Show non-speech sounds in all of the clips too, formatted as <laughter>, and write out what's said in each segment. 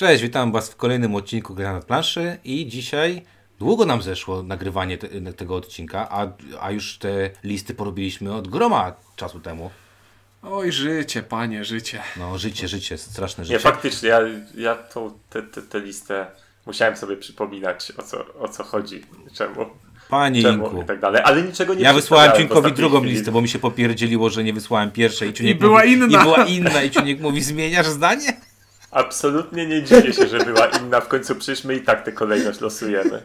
Cześć, witam Was w kolejnym odcinku Gra na planszy i dzisiaj długo nam zeszło nagrywanie te, tego odcinka, a, a już te listy porobiliśmy od groma czasu temu. Oj, życie, panie, życie. No, życie, życie, straszne życie. Nie, faktycznie, ja, ja tą tę te, te listę musiałem sobie przypominać, o co, o co chodzi, czemu. Panie czemu Inku. i tak dalej, ale niczego nie Ja wysłałem ostatniej drugą chwili. listę, bo mi się popierdzieliło, że nie wysłałem pierwszej. I, I była mówi, inna. I była inna i Ciuniek mówi, zmieniasz zdanie? Absolutnie nie dziwię się, że była inna, w końcu przecież my i tak tę kolejność losujemy.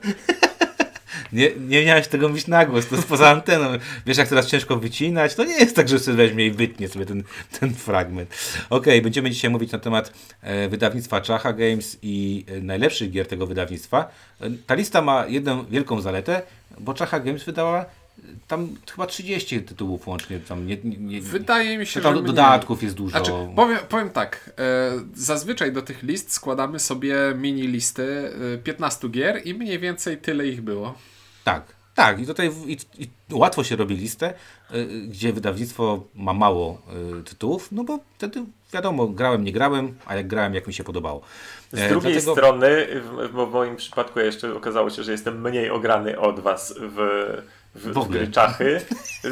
Nie, nie miałeś tego mówić na głos, to jest poza anteną. Wiesz, jak teraz ciężko wycinać? To nie jest tak, że sobie weźmie i wytnie sobie ten, ten fragment. Okej, będziemy dzisiaj mówić na temat e, wydawnictwa Czacha Games i e, najlepszych gier tego wydawnictwa. E, ta lista ma jedną wielką zaletę, bo Czacha Games wydała tam chyba 30 tytułów łącznie. Tam nie, nie, nie, Wydaje mi się, że mniej. dodatków jest dużo. Znaczy, powiem, powiem tak, e, zazwyczaj do tych list składamy sobie mini listy e, 15 gier i mniej więcej tyle ich było. Tak, tak. I tutaj w- i, i łatwo się robi listę, y, gdzie wydawnictwo ma mało y, tytułów, no bo wtedy wiadomo, grałem, nie grałem, a jak grałem, jak mi się podobało. Z E, drugiej dlatego- strony, w, bo w moim przypadku jeszcze okazało się, że jestem mniej ograny od was w, w, W ogóle. czachy.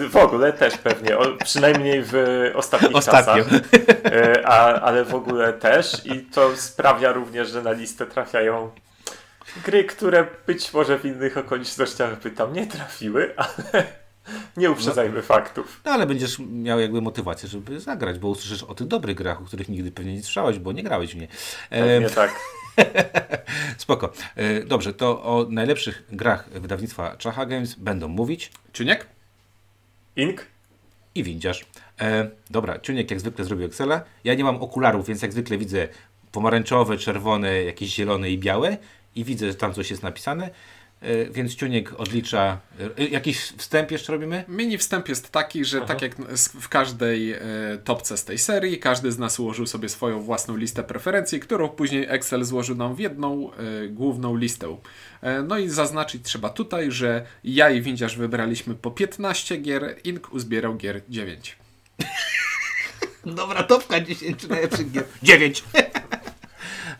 W ogóle też pewnie, o, przynajmniej w ostatnich Ostatnio. czasach. E, A, ale w ogóle też i to sprawia również, że na listę trafiają gry, które być może w innych okolicznościach by tam nie trafiły, ale nie uprzedzajmy faktów. No ale będziesz miał jakby motywację, żeby zagrać, bo usłyszysz o tych dobrych grach, o których nigdy pewnie nie słyszałeś, bo nie grałeś w nie. E, Nie tak. <laughs> spoko. E, dobrze, to o najlepszych grach wydawnictwa Czacha Games będą mówić Ciuniek? Ink? i windziarz. E, dobra, Ciuniek jak zwykle zrobił Excela. Ja nie mam okularów, więc jak zwykle widzę pomarańczowe, czerwone, jakieś zielone i białe i widzę, że tam coś jest napisane. E, więc Ciuniek odlicza. E, jakiś wstęp jeszcze robimy? Mini wstęp jest taki, że tak jak w każdej e, topce z tej serii, każdy z nas ułożył sobie swoją własną listę preferencji, którą później Excel złożył nam w jedną główną listę. No i zaznaczyć trzeba tutaj, że ja i Windziarz wybraliśmy po 15 gier, Ink uzbierał gier 9. <laughs> Dobra, topka 10 najlepszych gier. 9!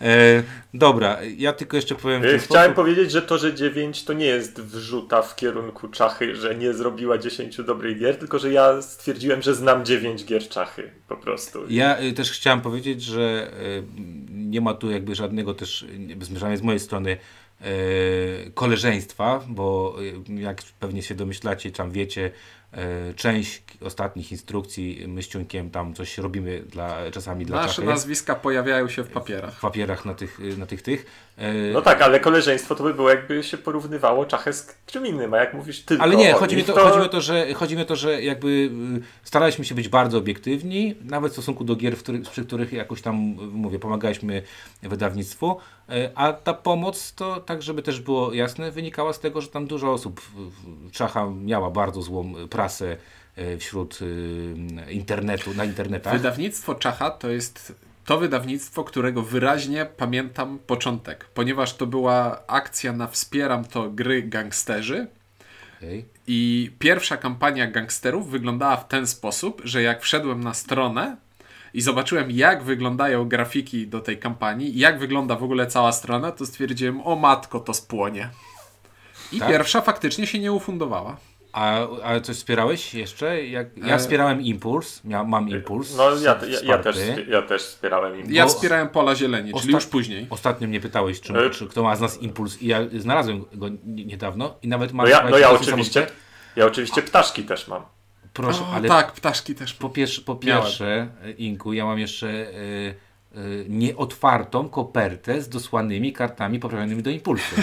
E, dobra, ja tylko jeszcze powiem. E, Chciałem sposób. powiedzieć, że to, że 9 to nie jest wrzuta w kierunku Czachy, że nie zrobiła 10 dobrych gier, tylko że ja stwierdziłem, że znam 9 gier Czachy po prostu. Ja y, też chciałem powiedzieć, że nie ma tu jakby żadnego też, przynajmniej z mojej strony, koleżeństwa, bo jak pewnie się domyślacie, tam wiecie, część ostatnich instrukcji my z Ciuńkiem tam coś robimy dla, czasami dla Nasze Czachy. nazwiska pojawiają się w papierach. W papierach na tych, na tych, tych. Y, No tak, ale koleżeństwo to by było jakby się porównywało Czachę z czym innym, a jak mówisz tylko Ale nie, o chodzi mi, nich, to, chodzi, mi o to, że, chodzi mi o to, że jakby y, staraliśmy się być bardzo obiektywni, nawet w stosunku do gier, w których, przy których jakoś tam, y, mówię, pomagaliśmy wydawnictwu, a ta pomoc to, tak żeby też było jasne, wynikała z tego, że tam dużo osób, Czacha miała bardzo złą prasę y, wśród y, internetu, na internetach. Wydawnictwo Czacha to jest to wydawnictwo, którego wyraźnie pamiętam początek, ponieważ to była akcja na Wspieram to gry gangsterzy Okej. i pierwsza kampania gangsterów wyglądała w ten sposób, że jak wszedłem na stronę i zobaczyłem jak wyglądają grafiki do tej kampanii, jak wygląda w ogóle cała strona, to stwierdziłem, o matko, to spłonie. I Tak? pierwsza faktycznie się nie ufundowała. A, a coś wspierałeś jeszcze? Jak, ja E, wspierałem Impuls, Mia, mam Impuls. No ja, ja, ja, też, ja też wspierałem im. Ja wspierałem Pola Zieleni, czyli Osta- już później. Ostatnio mnie pytałeś, czy, E- czy kto ma z nas impuls i ja znalazłem go nie- niedawno i nawet mam No ja, no ja oczywiście, ja oczywiście ptaszki też mam. Proszę, o, ale tak, ptaszki też. po, pierwsze, po pierwsze, Inku, ja mam jeszcze e, nieotwartą kopertę z dosłanymi kartami poprawionymi do impulsu.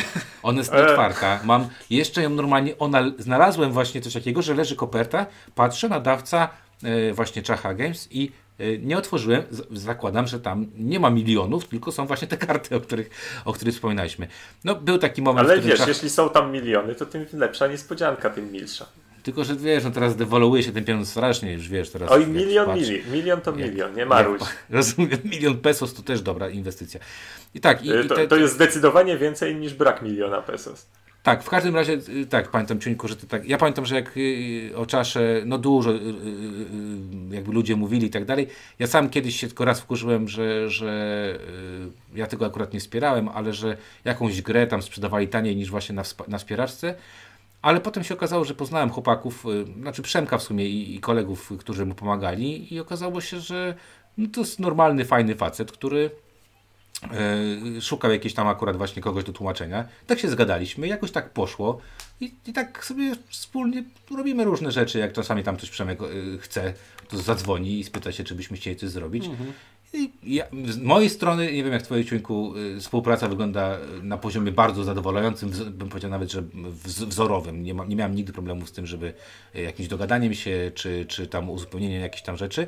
Ona jest <laughs> E. nieotwarta. Mam jeszcze ją normalnie, ona, znalazłem właśnie coś takiego, że leży koperta, patrzę, nadawca e, właśnie Czacha Games i e, nie otworzyłem, z- zakładam, że tam nie ma milionów, tylko są właśnie te karty, o których, o których wspominaliśmy. No, był taki moment, Ale wiesz, Czach- jeśli są tam miliony, to tym lepsza niespodzianka, tym milsza. Tylko, że wiesz, no teraz dewaluuje się ten pieniądz strasznie, już wiesz, teraz... Oj, milion, patrzę- mili, milion to jak- milion, nie maruś. jak- <laughs> Rozumiem, milion pesos to też dobra inwestycja. I tak, i, Y, i To, te, to jest zdecydowanie więcej niż brak miliona pesos. Tak, w każdym razie, y, tak, pamiętam Ciuńku, że to tak, ja pamiętam, że jak y, o czasze, no dużo jakby ludzie mówili i tak dalej, ja sam kiedyś się tylko raz wkurzyłem, że, że ja tego akurat nie wspierałem, ale że jakąś grę tam sprzedawali taniej niż właśnie na, na wspieraczce, ale potem się okazało, że poznałem chłopaków, y, znaczy Przemka w sumie i, i kolegów, którzy mu pomagali i okazało się, że no to jest normalny, fajny facet, który e, szukał jakiegoś tam akurat właśnie kogoś do tłumaczenia. Tak się zgadaliśmy, jakoś tak poszło i, i tak sobie wspólnie robimy różne rzeczy, jak czasami tam ktoś Przemek e, chce, to zadzwoni i spyta się, czy byśmy chcieli coś zrobić. I ja, z mojej strony, nie wiem jak Twoje Ciuńku, y, współpraca wygląda y, na poziomie bardzo zadowalającym, bym powiedział nawet, że wz- wzorowym. Nie, ma, nie miałem nigdy problemu z tym, żeby y, jakimś dogadaniem się, czy, czy tam uzupełnieniem jakichś tam rzeczy.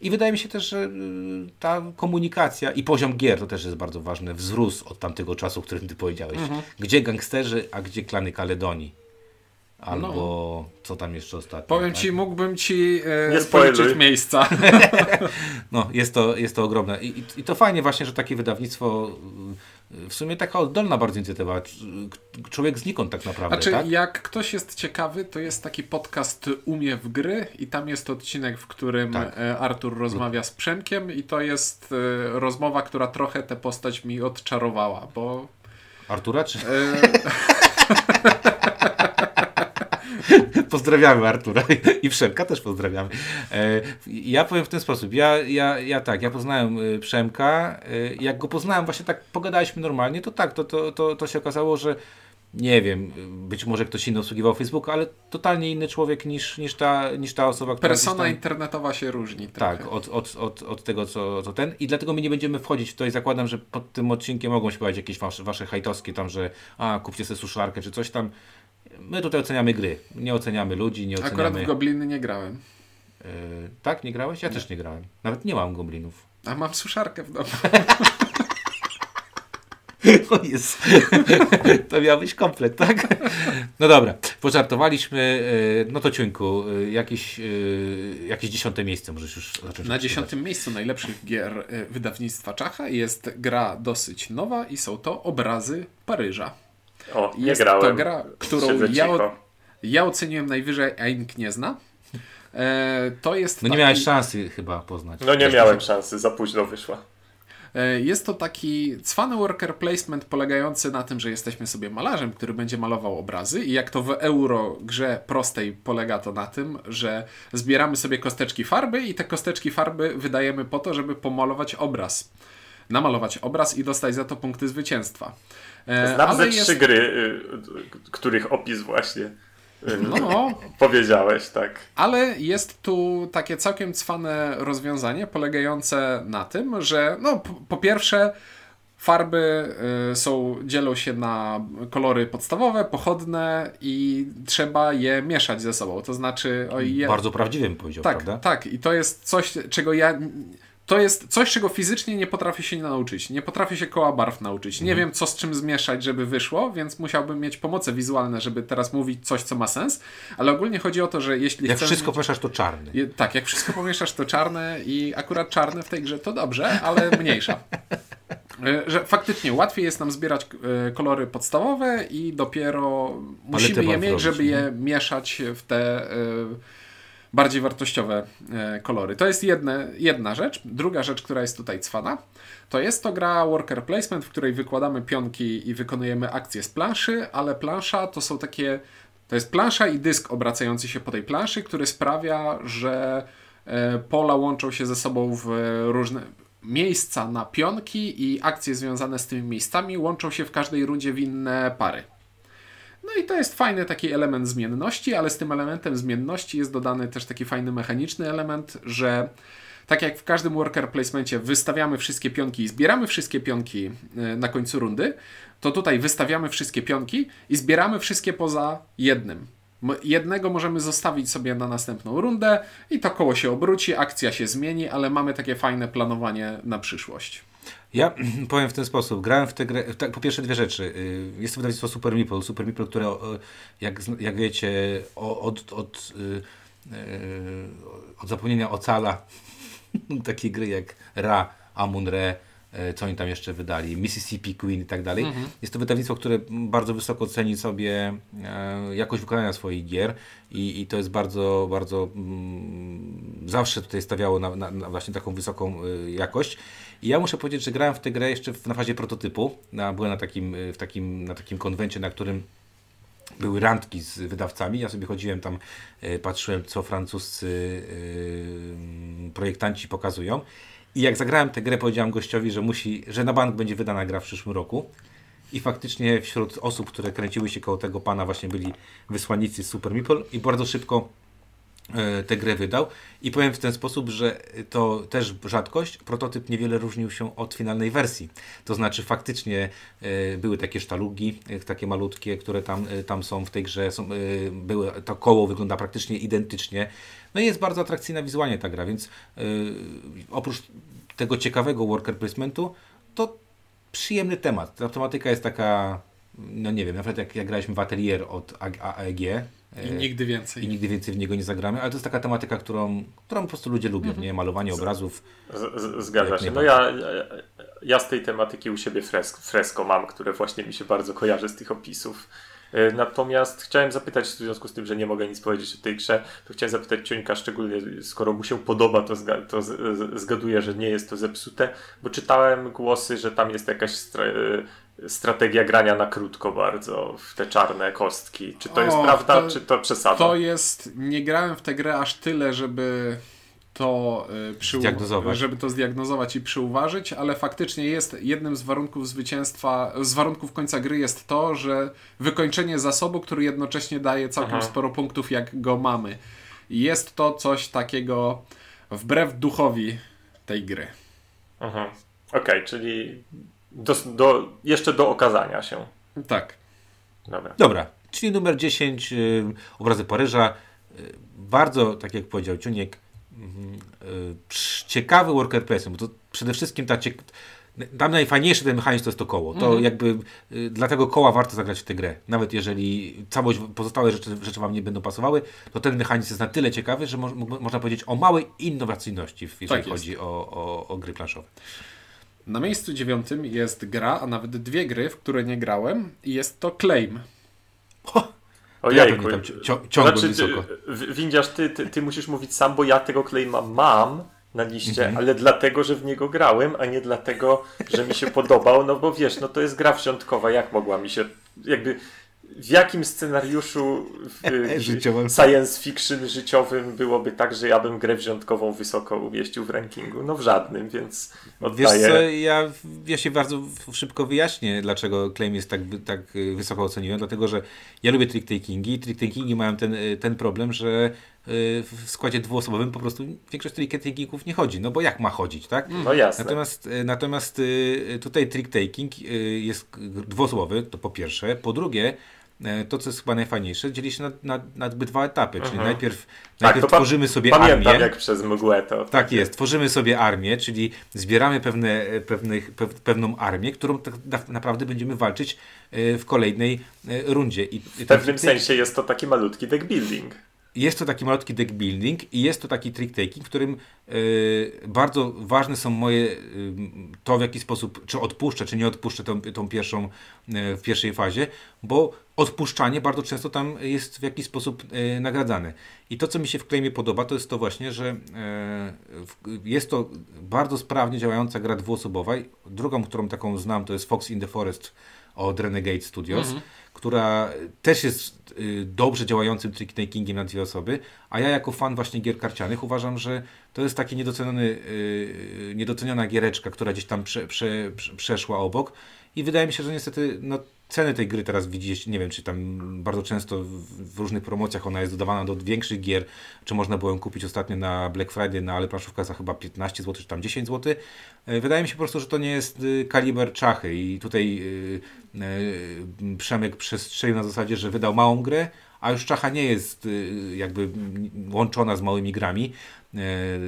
I wydaje mi się też, że ta komunikacja i poziom gier to też jest bardzo ważne, wzrósł od tamtego czasu, o którym Ty powiedziałeś. Gdzie gangsterzy, a gdzie klany Kaledonii? Albo co tam jeszcze ostatnio? Powiem tak? ci, mógłbym ci e, Nie spoiluj. policzyć miejsca. <laughs> <laughs> No, jest to, jest to ogromne. I, i- I to fajnie właśnie, że takie wydawnictwo, y, w sumie taka oddolna bardzo inicjatywa, k- człowiek znikąd tak naprawdę, Znaczy, tak? jak ktoś jest ciekawy, to jest taki podcast Umie w gry i tam jest odcinek, w którym Tak. e, Artur rozmawia z Przemkiem i to jest e, rozmowa, która trochę tę postać mi odczarowała, bo Artura, czy... e, <laughs> Pozdrawiamy Artura <laughs> i Przemka też pozdrawiamy. E, ja powiem w ten sposób, ja, ja, ja tak, ja poznałem y, Przemka, y, jak go poznałem, właśnie tak pogadaliśmy normalnie, to tak, to, to, to, to się okazało, że nie wiem, być może ktoś inny obsługiwał Facebooka, ale totalnie inny człowiek niż, niż, ta, niż ta osoba, która persona tam- internetowa się różni. Tak, trochę. od, od, od, od tego, co, co ten. I dlatego my nie będziemy wchodzić w to i zakładam, że pod tym odcinkiem mogą się pojawić jakieś wasze, wasze hajtowskie tam, że a, kupcie sobie suszarkę czy coś tam. My tutaj oceniamy gry. Nie oceniamy ludzi, nie Akurat oceniamy... w Gobliny nie grałem. Y, tak, nie grałeś? Ja też nie grałem. Nawet nie mam goblinów. A mam suszarkę w domu. <laughs> O jest. <laughs> to miał być komplet, tak? No dobra, pożartowaliśmy. y, No to Ciuńku, y, jakieś, jakieś dziesiąte miejsce możesz już zacząć Na dziesiątym miejscu najlepszych gier e, wydawnictwa Czacha jest gra dosyć nowa i są to Obrazy Paryża. O, nie Jest grałem. to gra, którą ja, ja oceniłem najwyżej, a nikt nie zna. E, to jest No nie taki, miałeś szansy chyba poznać. No nie Też miałem to- szansy, za późno wyszła. e, Jest to taki cwany worker placement polegający na tym, że jesteśmy sobie malarzem, który będzie malował obrazy i jak to w euro grze prostej polega to na tym, że zbieramy sobie kosteczki farby i te kosteczki farby wydajemy po to, żeby pomalować obraz. Namalować obraz i dostać za to punkty zwycięstwa. E, Znam ze ale trzy jest- gry, y, których opis właśnie y, No, <laughs> powiedziałeś, tak. Ale jest tu takie całkiem cwane rozwiązanie polegające na tym, że no, po pierwsze farby y, są, dzielą się na kolory podstawowe, pochodne i trzeba je mieszać ze sobą. To znaczy... O, je, Bardzo prawdziwie bym powiedział, tak, prawda? tak. I to jest coś, czego ja... To jest coś, czego fizycznie nie potrafię się nauczyć. Nie potrafię się koła barw nauczyć. Nie wiem, co z czym zmieszać, żeby wyszło, więc musiałbym mieć pomoce wizualne, żeby teraz mówić coś, co ma sens. Ale ogólnie chodzi o to, że jeśli Jak wszystko pomieszasz, to czarny. Je- Tak, jak wszystko pomieszasz, to czarne i akurat czarne w tej grze to dobrze, ale mniejsza. E, Że faktycznie łatwiej jest nam zbierać e, kolory podstawowe i dopiero musimy je mieć, robić, żeby nie? je mieszać w te e, bardziej wartościowe e, kolory. To jest jedne, jedna rzecz. Druga rzecz, która jest tutaj cwana, to jest to gra worker placement, w której wykładamy pionki i wykonujemy akcje z planszy, ale plansza to są takie to jest plansza i dysk obracający się po tej planszy, który sprawia, że e, pola łączą się ze sobą w różne miejsca na pionki i akcje związane z tymi miejscami łączą się w każdej rundzie w inne pary. No i to jest fajny taki element zmienności, ale z tym elementem zmienności jest dodany też taki fajny mechaniczny element, że tak jak w każdym worker placemencie wystawiamy wszystkie pionki i zbieramy wszystkie pionki e, na końcu rundy, to tutaj wystawiamy wszystkie pionki i zbieramy wszystkie poza jednym. Jednego możemy zostawić sobie na następną rundę i to koło się obróci, akcja się zmieni, ale mamy takie fajne planowanie na przyszłość. Ja <clears throat> powiem w ten sposób. Grałem w tę grę. Tak, po pierwsze dwie rzeczy. Y, Jest to wydawnictwo Super Meeple. Super Meeple, które jak, jak wiecie od, od, y, y, od zapomnienia ocala <laughs> takie gry jak Ra, Amun Re, co oni tam jeszcze wydali, Mississippi Queen i tak dalej. Jest to wydawnictwo, które bardzo wysoko ceni sobie e, jakość wykonania swoich gier i, i to jest bardzo, bardzo mm, zawsze tutaj stawiało na, na, na właśnie taką wysoką y, jakość. I ja muszę powiedzieć, że grałem w tę grę jeszcze w, na fazie prototypu. Na, byłem na takim, w takim, na takim konwencie, na którym były randki z wydawcami. Ja sobie chodziłem tam, e, patrzyłem, co francuscy e, projektanci pokazują. I jak zagrałem tę grę, powiedziałem gościowi, że musi, że na bank będzie wydana gra w przyszłym roku. I faktycznie wśród osób, które kręciły się koło tego pana, właśnie byli wysłannicy Super Meeple i bardzo szybko tę grę wydał. I powiem w ten sposób, że to też rzadkość. Prototyp niewiele różnił się od finalnej wersji. To znaczy faktycznie e, były takie sztalugi, e, takie malutkie, które tam, e, tam są w tej grze. Są, e, były, to koło wygląda praktycznie identycznie. No i jest bardzo atrakcyjna wizualnie ta gra, więc e, oprócz tego ciekawego worker placementu, to przyjemny temat. Ta tematyka jest taka, no nie wiem, nawet jak, jak graliśmy w Atelier od AEG, I nigdy więcej. i nigdy więcej w niego nie zagramy, ale to jest taka tematyka, którą, którą po prostu ludzie lubią, nie? Malowanie obrazów. Z, z, zgadza się. No ja, ja, ja z tej tematyki u siebie fresk, fresko mam, które właśnie mi się bardzo kojarzy z tych opisów. E, Natomiast chciałem zapytać, w związku z tym, że nie mogę nic powiedzieć o tej grze, to chciałem zapytać Ciońka, szczególnie skoro mu się podoba, to, zga, to zgaduję, że nie jest to zepsute, bo czytałem głosy, że tam jest jakaś stra, e, strategia grania na krótko bardzo w te czarne kostki. Czy to jest O, prawda, to- czy to przesada? To jest. Nie grałem w tę grę aż tyle, żeby to y, Zdiagnozować. żeby to zdiagnozować i przyuważyć, ale faktycznie jest jednym z warunków zwycięstwa, z warunków końca gry jest to, że wykończenie zasobu, który jednocześnie daje całkiem Aha. sporo punktów, jak go mamy. I Jest to coś takiego wbrew duchowi tej gry. Okej, czyli do, do, jeszcze do okazania się. Tak. Dobra. Dobra, czyli numer 10, y, obrazy Paryża. Y, bardzo, tak jak powiedział Ciuniek, y, psz- ciekawy worker placement, bo to przede wszystkim ta ciek- tam najfajniejszy ten mechanizm to jest to koło. To jakby y, dla tego koła warto zagrać w tę grę. Nawet jeżeli całość, pozostałe rzeczy, rzeczy Wam nie będą pasowały, to ten mechanizm jest na tyle ciekawy, że mo- mo- można powiedzieć o małej innowacyjności, jeżeli Tak chodzi o, o, o gry planszowe. Na miejscu dziewiątym jest gra, a nawet dwie gry, w które nie grałem i jest to Claim. Ja Ojejku. pewnie tam ci- cio- ciągłem Znaczy, wysoko. ty- w- Windziarz, ty, ty, ty musisz mówić sam, bo ja tego claima mam na liście, Mhm. ale dlatego, że w niego grałem, a nie dlatego, że mi się <laughs> podobał, no bo wiesz, no to jest gra wsiątkowa, jak mogła mi się, jakby w jakim scenariuszu w, <laughs> Życiowym. science fiction życiowym byłoby tak, że ja bym grę wziątkową wysoko umieścił w rankingu? No w żadnym, więc Wiesz oddaję. co, ja, ja się bardzo szybko wyjaśnię, dlaczego claim jest tak, tak y, wysoko oceniłem, dlatego że ja lubię trick-takingi i trick-takingi mają ten, y, ten problem, że y, w składzie dwuosobowym po prostu większość trick-takingów nie chodzi, no bo jak ma chodzić, tak? No jasne. Natomiast, y, natomiast y, tutaj trick-taking y, jest dwuosobowy, to po pierwsze. Po drugie, y, to co jest chyba najfajniejsze, dzieli się na, na, na jakby dwa etapy, czyli najpierw, najpierw Mhm. to pa- tworzymy sobie Pamiętam armię. jak przez mgłę to. Tak jest, tworzymy sobie armię, czyli zbieramy pewne, pewnych, pew, pewną armię, którą tak na- naprawdę będziemy walczyć e, w kolejnej e, rundzie. I W pewnym sensie jest to taki malutki deck building. Jest to taki malutki deck building i jest to taki trick taking, w którym e, bardzo ważne są moje e, to w jaki sposób, czy odpuszczę, czy nie odpuszczę tą, tą pierwszą e, w pierwszej fazie, bo odpuszczanie bardzo często tam jest w jakiś sposób e, nagradzane. I to, co mi się w claimie podoba, to jest to właśnie, że w- jest to bardzo sprawnie działająca gra dwuosobowa. Drugą, którą taką znam, to jest Fox in the Forest od Renegade Studios, która też jest y, dobrze działającym trick-takingiem na dwie osoby, a ja jako fan właśnie gier karcianych uważam, że to jest taki niedoceniony, y, niedoceniona giereczka, która gdzieś tam prze, prze, prze, przeszła obok i wydaje mi się, że niestety no, ceny tej gry teraz widzicie, nie wiem, czy tam bardzo często w, różnych promocjach ona jest dodawana do większych gier, czy można było ją kupić ostatnio na Black Friday, na ale planszówka za chyba 15 zł, czy tam 10 zł. E, Wydaje mi się po prostu, że to nie jest y, kaliber czachy i tutaj y, y, Przemek przestrzelił na zasadzie, że wydał małą grę, a już czacha nie jest jakby łączona z małymi grami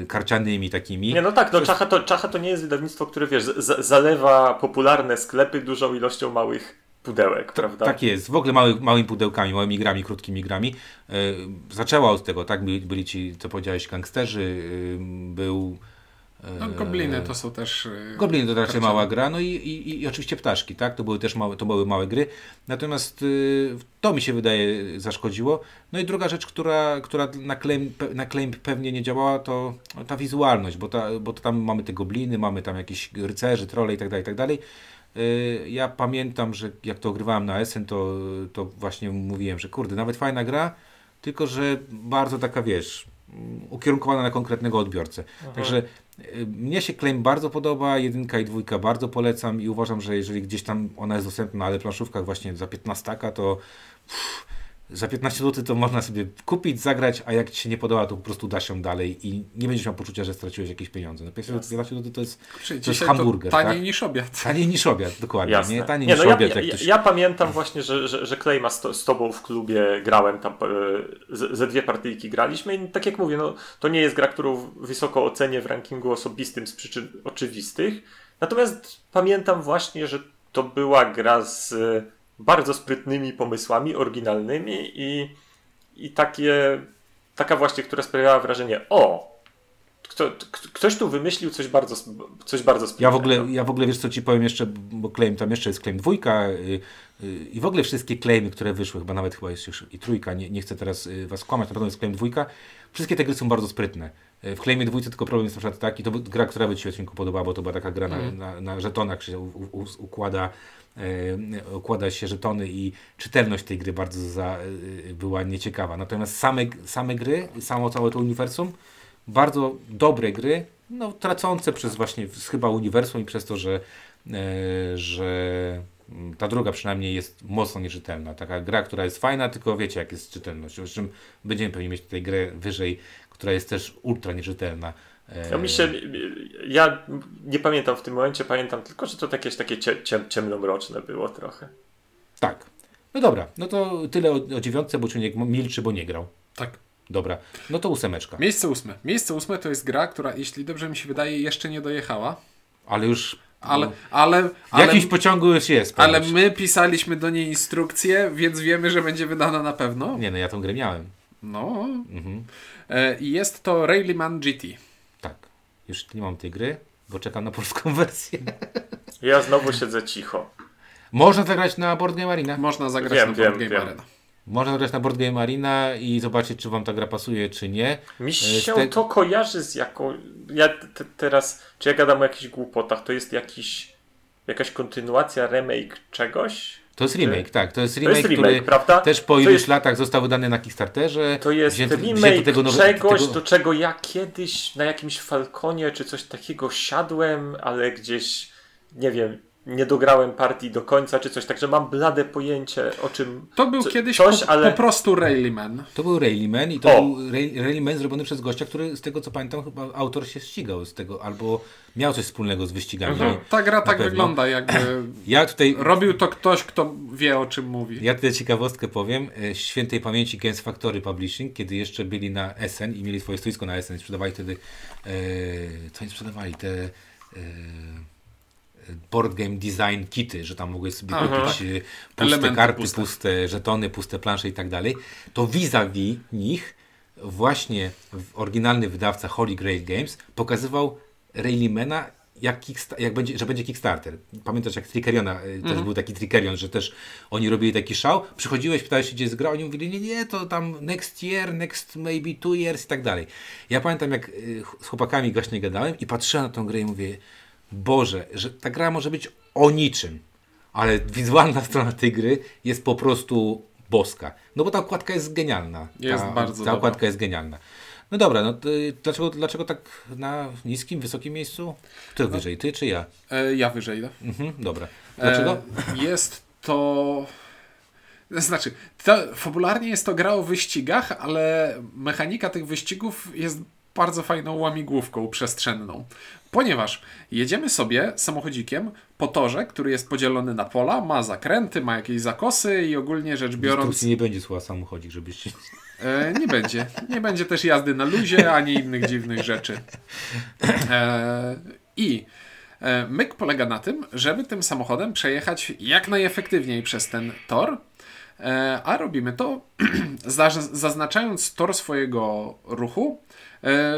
y, karcianymi takimi. Nie, no tak, no Czacha to, Czacha to nie jest wydawnictwo, które wiesz, zalewa popularne sklepy dużą ilością małych pudełek, prawda? Tak jest, w ogóle mały, małymi pudełkami, małymi grami, krótkimi grami. E, zaczęła od tego, tak? Byli, byli ci, co powiedziałeś, gangsterzy, y, był No, gobliny to są też. e, Gobliny to raczej mała gra, no i, i, i oczywiście ptaszki, tak? To były też małe, to były małe gry. Natomiast y, to mi się wydaje zaszkodziło. No i druga rzecz, która, która na, claim, na claim pewnie nie działała, to ta wizualność, bo, ta, bo to tam mamy te gobliny, mamy tam jakieś rycerzy, trole i tak dalej, i tak dalej. Y, Ja pamiętam, że jak to ogrywałem na SN, to, to właśnie mówiłem, że kurde, nawet fajna gra, tylko że bardzo taka, wiesz, mm, ukierunkowana na konkretnego odbiorcę. Także y, mnie się Claim bardzo podoba, jedynka i dwójka bardzo polecam i uważam, że jeżeli gdzieś tam ona jest dostępna na ale planszówkach właśnie za 15, to pff, za 15 zł to można sobie kupić, zagrać, a jak Ci się nie podoba, to po prostu dasz ją dalej i nie będziesz miał poczucia, że straciłeś jakieś pieniądze. No 15 zł to jest, Kurczę, to jest hamburger, taniej tak? niż obiad. taniej niż obiad, dokładnie. Jasne. Nie, taniej Nie, niż no ja, obiad. ja, jak ja, ktoś... ja pamiętam właśnie, że, że, że Klejma z, to- z tobą w klubie grałem tam, e, ze, ze dwie partyjki graliśmy i tak jak mówię, no, to nie jest gra, którą wysoko ocenię w rankingu osobistym z przyczyn oczywistych. Natomiast pamiętam właśnie, że to była gra z e, bardzo sprytnymi pomysłami, oryginalnymi i, i takie, taka właśnie, która sprawiała wrażenie, o, kto, ktoś tu wymyślił coś bardzo, coś bardzo sprytnego. Ja w, ogóle, ja w ogóle wiesz co ci powiem jeszcze, bo claim tam jeszcze jest claim dwójka y, y, i w ogóle wszystkie claimy, które wyszły, chyba nawet chyba jest już i trójka, nie, nie chcę teraz y, was kłamać, na pewno jest claim dwójka, wszystkie te gry są bardzo sprytne. Y, W claimie dwójce tylko problem jest na przykład taki, to gra, która by ci się odcinku podobała, bo to była taka gra na, na, na żetonach, że u, u, układa, y, układa się żetony i czytelność tej gry bardzo za, y, była nieciekawa. Natomiast same, same gry, samo całe to uniwersum, bardzo dobre gry, no tracące przez właśnie chyba uniwersum i przez to, że, e, że mm, ta druga przynajmniej jest mocno nierzetelna. Taka gra, która jest fajna, tylko wiecie jak jest czytelność. O czym będziemy pewnie mieć tutaj grę wyżej, która jest też ultra nierzetelna. E, Ja, mi się, ja nie pamiętam w tym momencie, pamiętam tylko, że to jakieś takie cie, cie, ciemnomroczne było trochę. Tak. No dobra, no to tyle o, o dziewiątce, bo człowiek milczy, bo nie grał. Tak. Dobra, no to ósemeczka. Miejsce ósme. Miejsce ósme to jest gra, która, jeśli dobrze mi się wydaje, jeszcze nie dojechała. Ale już Ale, no, ale, w ale, jakimś pociągu już jest. ale ponoć. my pisaliśmy do niej instrukcję, więc wiemy, że będzie wydana na pewno. Nie no, ja tą grę miałem. No. Mhm. E, I jest to Rallyman GT. Tak. Już nie mam tej gry, bo czekam na polską <laughs> wersję. Ja znowu siedzę cicho. Można zagrać na Board Game Arena. Można zagrać Wiem, na wiem, Board Game wiem. Arena. Można zagrać na Board Game Arena i zobaczyć, czy wam ta gra pasuje, czy nie. Mi E, się te- to kojarzy z jaką... Ja te, teraz, czy ja gadam o jakichś głupotach, to jest jakiś, jakaś kontynuacja, remake czegoś? To jest remake, tak. To jest To remake, jest remake, który prawda? też po To iluś jest- latach został wydany na Kickstarterze. To jest Wzięto- remake tego nowe- czegoś, tego- do czego ja kiedyś na jakimś Falconie czy coś takiego siadłem, ale gdzieś, nie wiem, nie dograłem partii do końca czy coś, także mam blade pojęcie o czym... To był co- kiedyś coś, po, ale- po prostu Rallyman. To był Rallyman i to O! był Ray- Rallyman zrobiony przez gościa, który z tego co pamiętam chyba autor się ścigał z tego, albo miał coś wspólnego z wyścigami. Mhm. Ta gra tak pewno. wygląda, jakby <clears throat> Ja tutaj robił to ktoś, kto wie o czym mówi. Ja tutaj ciekawostkę powiem. E, Świętej pamięci Games Factory Publishing, kiedy jeszcze byli na SN i mieli swoje stoisko na SN i sprzedawali wtedy, e, co oni sprzedawali? Te e, board game design kity, że tam mogłeś sobie Aha. kupić e, puste Elementy karty, puste. puste. żetony, puste plansze i tak dalej. To vis-a-vis nich właśnie oryginalny wydawca Holy Grail Games pokazywał Railymana jak, jak będzie, że będzie Kickstarter. Pamiętasz jak Trickeriona y, też był taki Trickerion, że też oni robili taki szał. Przychodziłeś, pytałeś się gdzie jest gra, oni mówili nie, nie, to tam next year, next maybe two years i tak dalej. Ja pamiętam jak y, z chłopakami właśnie gadałem i patrzyłem na tą grę i mówię Boże, że ta gra może być o niczym, ale wizualna strona tej gry jest po prostu boska. No bo ta okładka jest genialna. Jest ta, bardzo Ta dobra. okładka jest genialna. No dobra, no y, dlaczego, dlaczego tak na niskim, wysokim miejscu? Kto wyżej, ty czy ja? E, ja wyżej. No. Mhm, dobra. Dlaczego? E, jest to. Znaczy, to, fabularnie jest to gra o wyścigach, ale mechanika tych wyścigów jest bardzo fajną łamigłówką przestrzenną. Ponieważ jedziemy sobie samochodzikiem po torze, który jest podzielony na pola, ma zakręty, ma jakieś zakosy i ogólnie rzecz biorąc. Nie będzie słowa samochodzik, żebyś... E, nie będzie. Nie będzie też jazdy na luzie, ani innych dziwnych rzeczy. E, I e, myk polega na tym, żeby tym samochodem przejechać jak najefektywniej przez ten tor. E, a robimy to <clears throat> zaznaczając tor swojego ruchu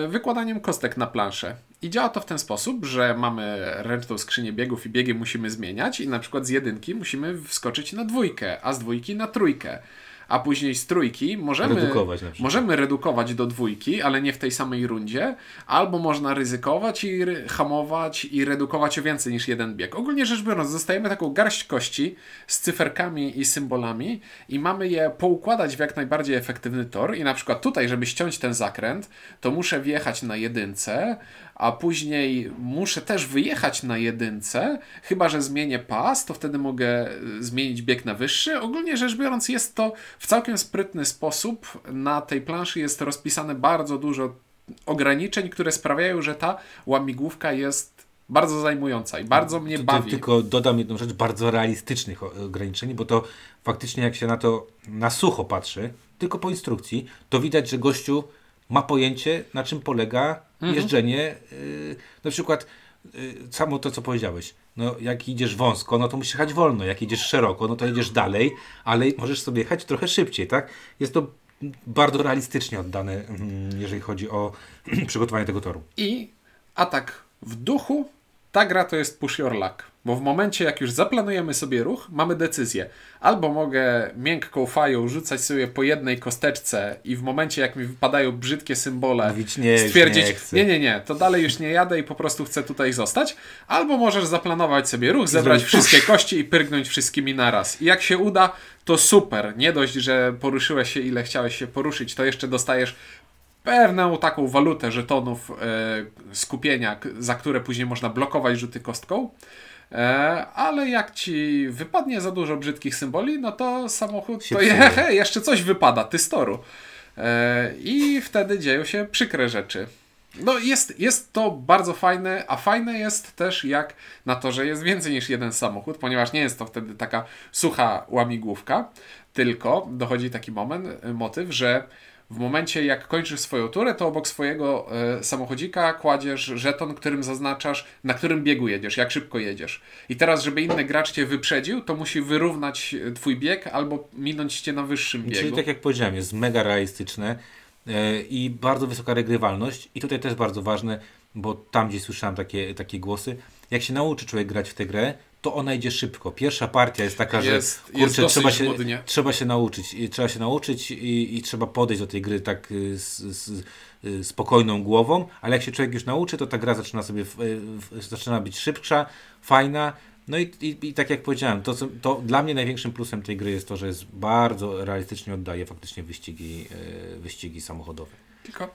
wykładaniem kostek na planszę. I działa to w ten sposób, że mamy ręczną skrzynię biegów i biegi musimy zmieniać i na przykład z jedynki musimy wskoczyć na dwójkę, a z dwójki na trójkę a później z trójki możemy redukować, możemy redukować do dwójki, ale nie w tej samej rundzie, albo można ryzykować i hamować i redukować o więcej niż jeden bieg. Ogólnie rzecz biorąc, dostajemy taką garść kości z cyferkami i symbolami i mamy je poukładać w jak najbardziej efektywny tor i na przykład tutaj, żeby ściąć ten zakręt, to muszę wjechać na jedynce, a później muszę też wyjechać na jedynce, chyba że zmienię pas, to wtedy mogę e, zmienić bieg na wyższy. Ogólnie rzecz biorąc, jest to w całkiem sprytny sposób. Na tej planszy jest rozpisane bardzo dużo ograniczeń, które sprawiają, że ta łamigłówka jest bardzo zajmująca i bardzo mnie to bawi. Tylko dodam jedną rzecz, bardzo realistycznych ograniczeń, bo to faktycznie jak się na to na sucho patrzy, tylko po instrukcji, to widać, że gościu ma pojęcie, na czym polega mhm. jeżdżenie. Yy, na przykład samo to, co powiedziałeś. No, jak idziesz wąsko, no to musisz jechać wolno. Jak idziesz szeroko, no to jedziesz dalej, ale możesz sobie jechać trochę szybciej, tak? Jest to bardzo realistycznie oddane, mm, jeżeli chodzi o <clears throat> przygotowanie tego toru. I atak w duchu, ta gra to jest push your luck. Bo w momencie, jak już zaplanujemy sobie ruch, mamy decyzję. Albo mogę miękką fają rzucać sobie po jednej kosteczce i w momencie, jak mi wypadają brzydkie symbole, Mówić, nie, stwierdzić, nie, nie, nie, nie, to dalej już nie jadę i po prostu chcę tutaj zostać. Albo możesz zaplanować sobie ruch, zebrać wszystkie kości i pyrgnąć wszystkimi naraz. I jak się uda, to super. Nie dość, że poruszyłeś się ile chciałeś się poruszyć, to jeszcze dostajesz pewną taką walutę żetonów e, skupienia, za które później można blokować rzuty kostką. E, ale jak ci wypadnie za dużo brzydkich symboli, no to samochód to je, <laughs> he, jeszcze coś wypada, ty storu. E, I wtedy dzieją się przykre rzeczy. No jest, jest to bardzo fajne, a fajne jest też jak na to, że jest więcej niż jeden samochód, ponieważ nie jest to wtedy taka sucha łamigłówka, tylko dochodzi taki moment, motyw, że w momencie, jak kończysz swoją turę, to obok swojego e, samochodzika kładziesz żeton, którym zaznaczasz, na którym biegu jedziesz, jak szybko jedziesz. I teraz, żeby inny gracz cię wyprzedził, to musi wyrównać e, twój bieg albo minąć cię na wyższym biegu. Czyli tak jak powiedziałem, jest mega realistyczne i bardzo wysoka regrywalność. I tutaj też bardzo ważne, bo tam gdzie słyszałem takie, takie głosy, jak się nauczy człowiek grać w tę grę, to ona idzie szybko. Pierwsza partia jest taka, jest, że kurczę, trzeba, się, trzeba się nauczyć. I, trzeba się nauczyć i, i, trzeba podejść do tej gry tak y, z, z, y, spokojną głową, ale jak się człowiek już nauczy, to ta gra zaczyna sobie w, w, zaczyna być szybsza, fajna. No i, i, i tak jak powiedziałem, to, to dla mnie największym plusem tej gry jest to, że jest bardzo realistycznie oddaje faktycznie wyścigi, y, wyścigi samochodowe. Tylko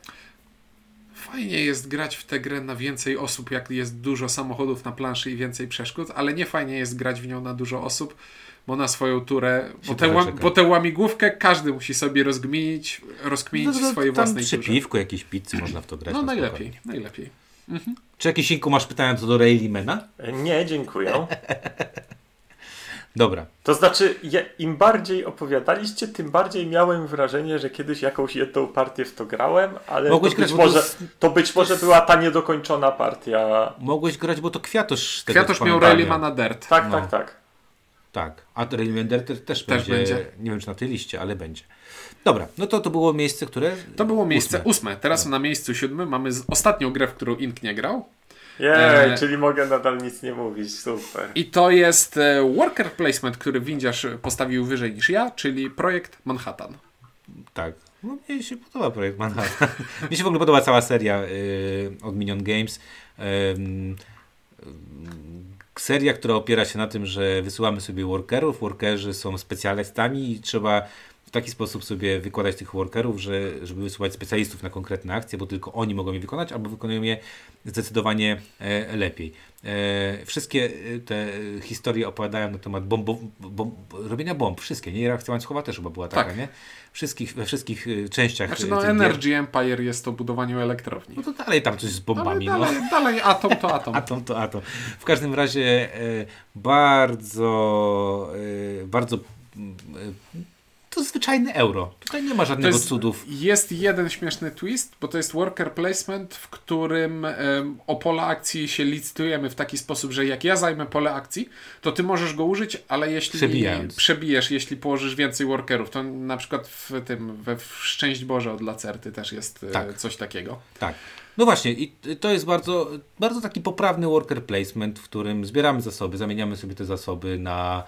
fajnie jest grać w tę grę na więcej osób, jak jest dużo samochodów na planszy i więcej przeszkód, ale nie fajnie jest grać w nią na dużo osób, bo na swoją turę, bo tę, bo tę łamigłówkę każdy musi sobie rozgminić, rozkminić no, no, swojej własnej przy turze. piwku, jakiejś pizzy można w to grać. No najlepiej, najlepiej. Mhm. Czy jakieś Inku masz pytania co do Rayleymana? Nie, dziękuję. <laughs> Dobra. To znaczy, ja, im bardziej opowiadaliście, tym bardziej miałem wrażenie, że kiedyś jakąś jedną partię w to grałem, ale Mogłeś to, grać, być może, to, to być może to była ta niedokończona partia. Mogłeś grać, bo to Kwiatosz Kwiatosz miał Railymana Dirt. Tak, no. tak, tak. Tak, a Rayman Dirt też, też będzie, będzie, nie wiem czy na tej liście, ale będzie. Dobra, no to to było miejsce, które... To było miejsce ósme. ósme. Teraz no. na miejscu siódmym mamy ostatnią grę, w którą Ink nie grał. Jej, e... czyli mogę nadal nic nie mówić, super. I to jest e, worker placement, który windziarz postawił wyżej niż ja, czyli projekt Manhattan. Tak. No, mnie się podoba projekt Manhattan. <laughs> mnie się w ogóle podoba cała seria y, od Minion Games. Y, y, seria, która opiera się na tym, że wysyłamy sobie workerów. Workerzy są specjalistami i trzeba taki sposób sobie wykładać tych workerów, że, żeby wysyłać specjalistów na konkretne akcje, bo tylko oni mogą je wykonać, albo wykonują je zdecydowanie e, lepiej. E, wszystkie e, te historie opowiadają na temat bombo, bomb, robienia bomb, wszystkie, nie? Reakcja łańcuchowa też chyba była taka, tak. nie? Wszystkich, we wszystkich częściach. Znaczy no Energy gier. Empire jest to budowaniu elektrowni. No to dalej tam coś z bombami. Dalej, no. dalej atom to atom. <laughs> atom to atom. W każdym razie bardzo, bardzo to zwyczajne euro. Tutaj nie ma żadnego jest- cudów. Jest jeden śmieszny twist, bo to jest worker placement, w którym em, o pole akcji się licytujemy w taki sposób, że jak ja zajmę pole akcji, to ty możesz go użyć, ale jeśli Przebijając. przebijesz, jeśli położysz więcej workerów, to na przykład w tym, we w Szczęść Boże od Lacerty też jest e, Tak. coś takiego. Tak. No właśnie, i to jest bardzo, bardzo taki poprawny worker placement, w którym zbieramy zasoby, zamieniamy sobie te zasoby na,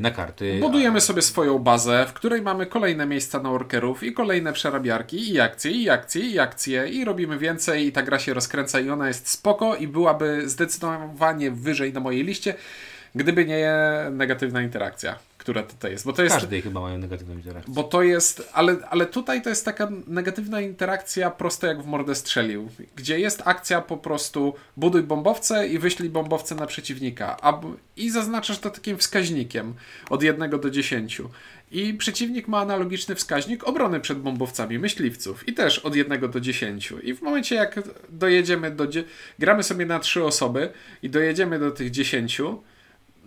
na karty. Budujemy sobie swoją bazę, w której mamy kolejne miejsca na workerów i kolejne przerabiarki i akcje, i akcje, i akcje i robimy więcej i ta gra się rozkręca i ona jest spoko i byłaby zdecydowanie wyżej na mojej liście, gdyby nie negatywna interakcja, która tutaj jest. Bo to jest Każdej chyba mają negatywną interakcję. bo to jest, ale, ale tutaj to jest taka negatywna interakcja prosto jak w mordę strzelił, gdzie jest akcja po prostu buduj bombowce i wyślij bombowce na przeciwnika a, i zaznaczasz to takim wskaźnikiem od 1 do 10. I przeciwnik ma analogiczny wskaźnik obrony przed bombowcami myśliwców i też od 1 do 10. I w momencie jak dojedziemy do... Gramy sobie na trzy osoby i dojedziemy do tych 10,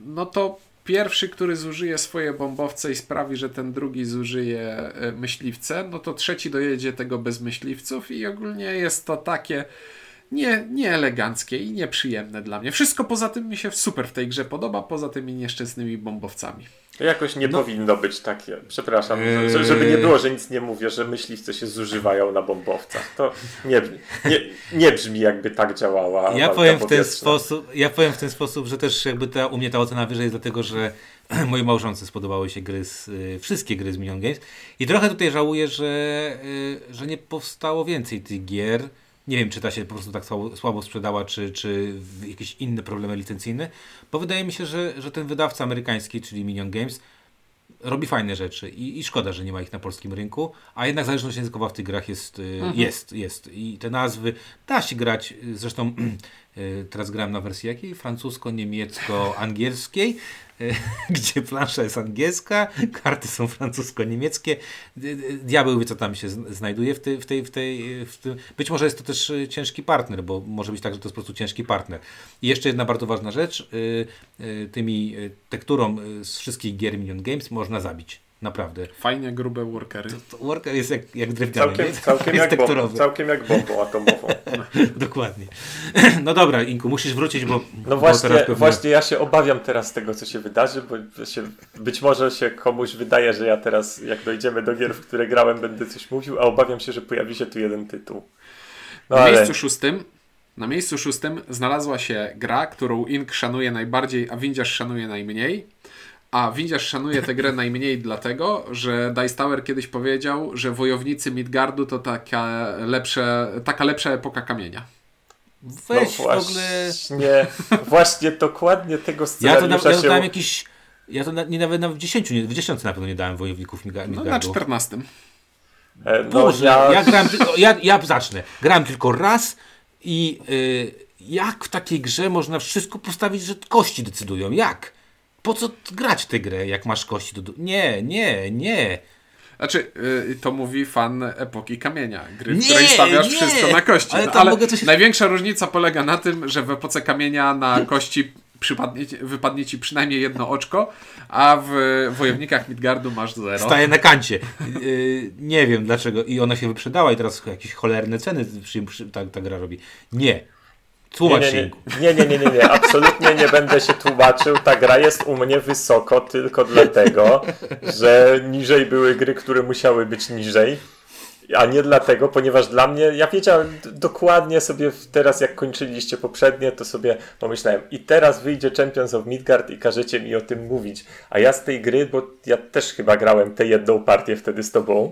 no to pierwszy, który zużyje swoje bombowce i sprawi, że ten drugi zużyje e, myśliwce, no to trzeci dojedzie tego bez myśliwców i ogólnie jest to takie nie, nieeleganckie i nieprzyjemne dla mnie. Wszystko poza tym mi się super w tej grze podoba, poza tymi nieszczęsnymi bombowcami. Jakoś nie No. powinno być takie. Przepraszam, Eee. że- żeby nie było, że nic nie mówię, że myśliwce się zużywają na bombowcach. To nie, brzmi- nie, nie brzmi jakby tak działała. Ja powiem, w ten sposób, ja powiem w ten sposób, że też jakby ta, u mnie ta ocena wyżej jest dlatego, że <clears throat> mojej małżonce spodobały się gry z, y, wszystkie gry z Minion Games i trochę tutaj żałuję, że, y, że nie powstało więcej tych gier. Nie wiem, czy ta się po prostu tak słabo, słabo sprzedała, czy, czy jakieś inne problemy licencyjne, bo wydaje mi się, że, że ten wydawca amerykański, czyli Minion Games, robi fajne rzeczy i, i szkoda, że nie ma ich na polskim rynku, a jednak zależność językowa w tych grach jest, y, jest, jest. I te nazwy da się grać, y, zresztą <clears throat> teraz grałem na wersji jakiej? Francusko-niemiecko-angielskiej, y, <laughs> gdzie plansza jest angielska, karty są francusko-niemieckie, y, diabeł wie co tam się znajduje w tej, w tej, w tej w tym. być może jest to też ciężki partner, bo może być tak, że to jest po prostu ciężki partner. I jeszcze jedna bardzo ważna rzecz, tymi tekturą z wszystkich gier Minion Games można zabić. Naprawdę. Fajnie grube workery. To Worker jest jak, jak drewniany. Całkiem, całkiem, jest jak bombą, tekturowy. całkiem jak bombą atomową. <laughs> Dokładnie. <clears throat> No dobra, Inku, musisz wrócić, bo. No bo właśnie, teraz pewnie- właśnie ja się obawiam teraz tego, co się wydarzy, bo się, być może się komuś wydaje, że ja teraz, jak dojdziemy do gier, w które grałem, będę coś mówił, a obawiam się, że pojawi się tu jeden tytuł. No Na ale miejscu szóstym na miejscu szóstym znalazła się gra, którą Ink szanuje najbardziej, a Windziarz szanuje najmniej. A Windziarz szanuje tę grę <laughs> najmniej dlatego, że Dice Tower kiedyś powiedział, że wojownicy Midgardu to taka, lepsze, taka lepsza epoka kamienia. Weź w no ogóle. właśnie, właśnie dokładnie tego Ja to, na, scenariusza ja to się... dałem jakiś. Ja to na, nie nawet na, w 10, nie, w 10 na pewno nie dałem wojowników Midga- No na Midgardu. 14. E, No, Boże, ja, ja... tylko, ja, ja zacznę. Grałem tylko raz i y, jak w takiej grze można wszystko postawić, że kości decydują? Jak? Po co grać w tę grę, jak masz kości do... Nie, nie, nie. Znaczy, yy, to mówi fan epoki kamienia, gry, w Nie, której stawiasz nie, wszystko na kości. ale No, ale coś- największa różnica polega na tym, że w epoce kamienia na kości przypadnie, wypadnie ci przynajmniej jedno oczko, a w Wojownikach Midgardu masz zero. Staję na kancie. Y, nie wiem dlaczego. I ona się wyprzedała i teraz jakieś cholerne ceny ta, ta gra robi. Nie. Tłumacz nie, się. nie, nie, nie, nie, nie, nie, absolutnie nie będę się tłumaczył. Ta gra jest u mnie wysoko tylko dlatego, że niżej były gry, które musiały być niżej. A nie dlatego, ponieważ dla mnie, ja wiedziałem dokładnie sobie teraz, jak kończyliście poprzednie, to sobie pomyślałem, i teraz wyjdzie Champions of Midgard i każecie mi o tym mówić. A ja z tej gry, bo ja też chyba grałem tę jedną partię wtedy z tobą,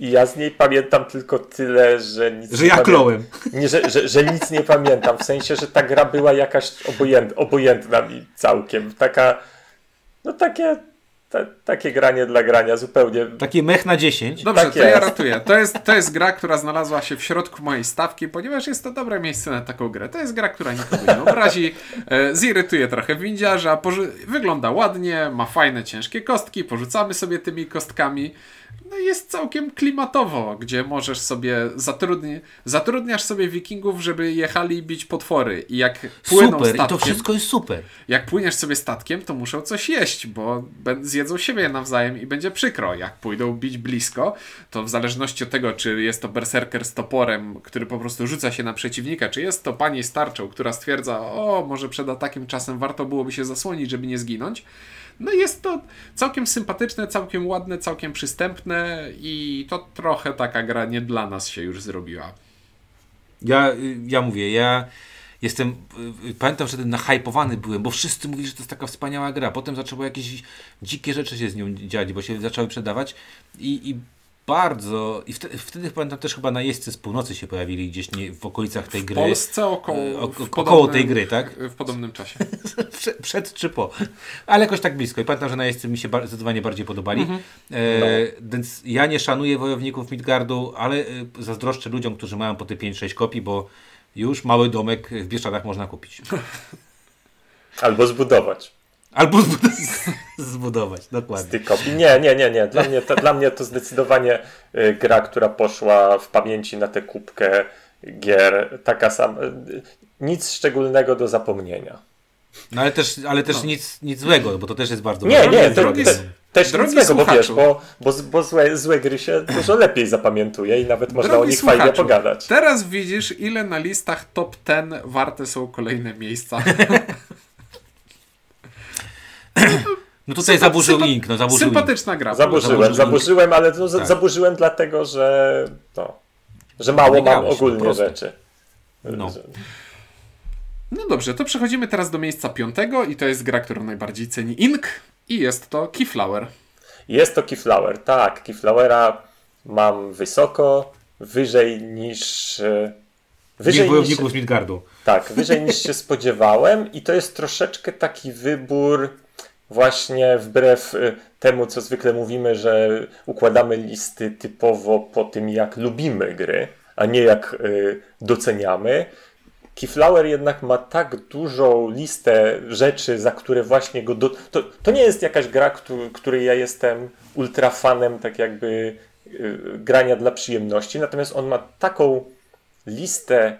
i ja z niej pamiętam tylko tyle, że nic Że nie ja pamię- klołem. nie, że, że, że nic nie pamiętam, w sensie, że ta gra była jakaś obojęt, obojętna mi całkiem. Taka, no takie, ta, takie granie dla grania zupełnie. Taki mech na 10. Dobrze, Tak to ja jest. ratuję. To jest, to jest gra, która znalazła się w środku mojej stawki, ponieważ jest to dobre miejsce na taką grę. To jest gra, która nikogo nie obrazi, e, zirytuje trochę windziarza, poży- wygląda ładnie, ma fajne, ciężkie kostki, porzucamy sobie tymi kostkami. No i jest całkiem klimatowo, gdzie możesz sobie zatrudni- zatrudniasz sobie wikingów, żeby jechali bić potwory i jak płyną Super. I statkiem, to wszystko jest super. jak płyniesz sobie statkiem, to muszą coś jeść, bo zjedzą siebie nawzajem i będzie przykro. Jak pójdą bić blisko, to w zależności od tego, czy jest to berserker z toporem, który po prostu rzuca się na przeciwnika, czy jest to pani starczą, która stwierdza, o, może przed atakiem czasem warto byłoby się zasłonić, żeby nie zginąć. No jest to całkiem sympatyczne, całkiem ładne, całkiem przystępne i to trochę taka gra nie dla nas się już zrobiła. Ja, ja mówię, ja jestem, pamiętam, że wtedy nahypowany byłem, bo wszyscy mówili, że to jest taka wspaniała gra. Potem zaczęło jakieś dzikie rzeczy się z nią dziać, bo się zaczęły przedawać i, i bardzo, i wtedy, wtedy pamiętam też chyba najeźdźcy z północy się pojawili gdzieś nie, w okolicach tej W gry. Polsce około, E, o- w około podobnym- tej gry, tak? W podobnym czasie. <laughs> przed, przed czy po. Ale jakoś tak blisko. I pamiętam, że najeźdźcy mi się bar- zdecydowanie bardziej podobali. Mhm. E, No. Więc ja nie szanuję wojowników Midgardu, ale e, zazdroszczę ludziom, którzy mają po te 5-6 kopii, bo już mały domek w Bieszczadach można kupić. <laughs> Albo zbudować Albo zbud- <laughs> zbudować, dokładnie. kopii. Nie, nie, nie, nie. Dla mnie to, dla mnie to zdecydowanie y, gra, która poszła w pamięci na tę kubkę gier. Taka sama. y, Nic szczególnego do zapomnienia. No ale też, ale też nic, nic złego, bo to też jest bardzo Nie, ważne. nie, drogi- te, też drogi nic złego, bo wiesz, bo, bo, bo złe, złe gry się dużo lepiej zapamiętuje i nawet można Drogi o nich fajnie słuchaczu, pogadać. Teraz widzisz, ile na listach top 10 warte są kolejne miejsca. <laughs> No tutaj Sympa- zaburzył sympa- Ink, no zaburzył Ink. Sympatyczna gra. Zaburzyłem, Zaburzył zaburzyłem, ale za- Tak. zaburzyłem dlatego, że no, że mało Nie mam ogólnie rzeczy. No. No dobrze, to przechodzimy teraz do miejsca piątego i to jest gra, którą najbardziej ceni Ink i jest to Keyflower. Jest to Keyflower, tak. Keyflowera mam wysoko, wyżej niż. e, Niż Wyżej niż, wojowników z Midgardu. tak, wyżej niż się <laughs> spodziewałem, i to jest troszeczkę taki wybór, właśnie wbrew e, temu, co zwykle mówimy, że układamy listy typowo po tym, jak lubimy gry, a nie jak e, doceniamy. Keyflower jednak ma tak dużą listę rzeczy, za które właśnie go. Do... To, to nie jest jakaś gra, któ- której ja jestem ultra fanem, tak jakby y, grania dla przyjemności. Natomiast on ma taką listę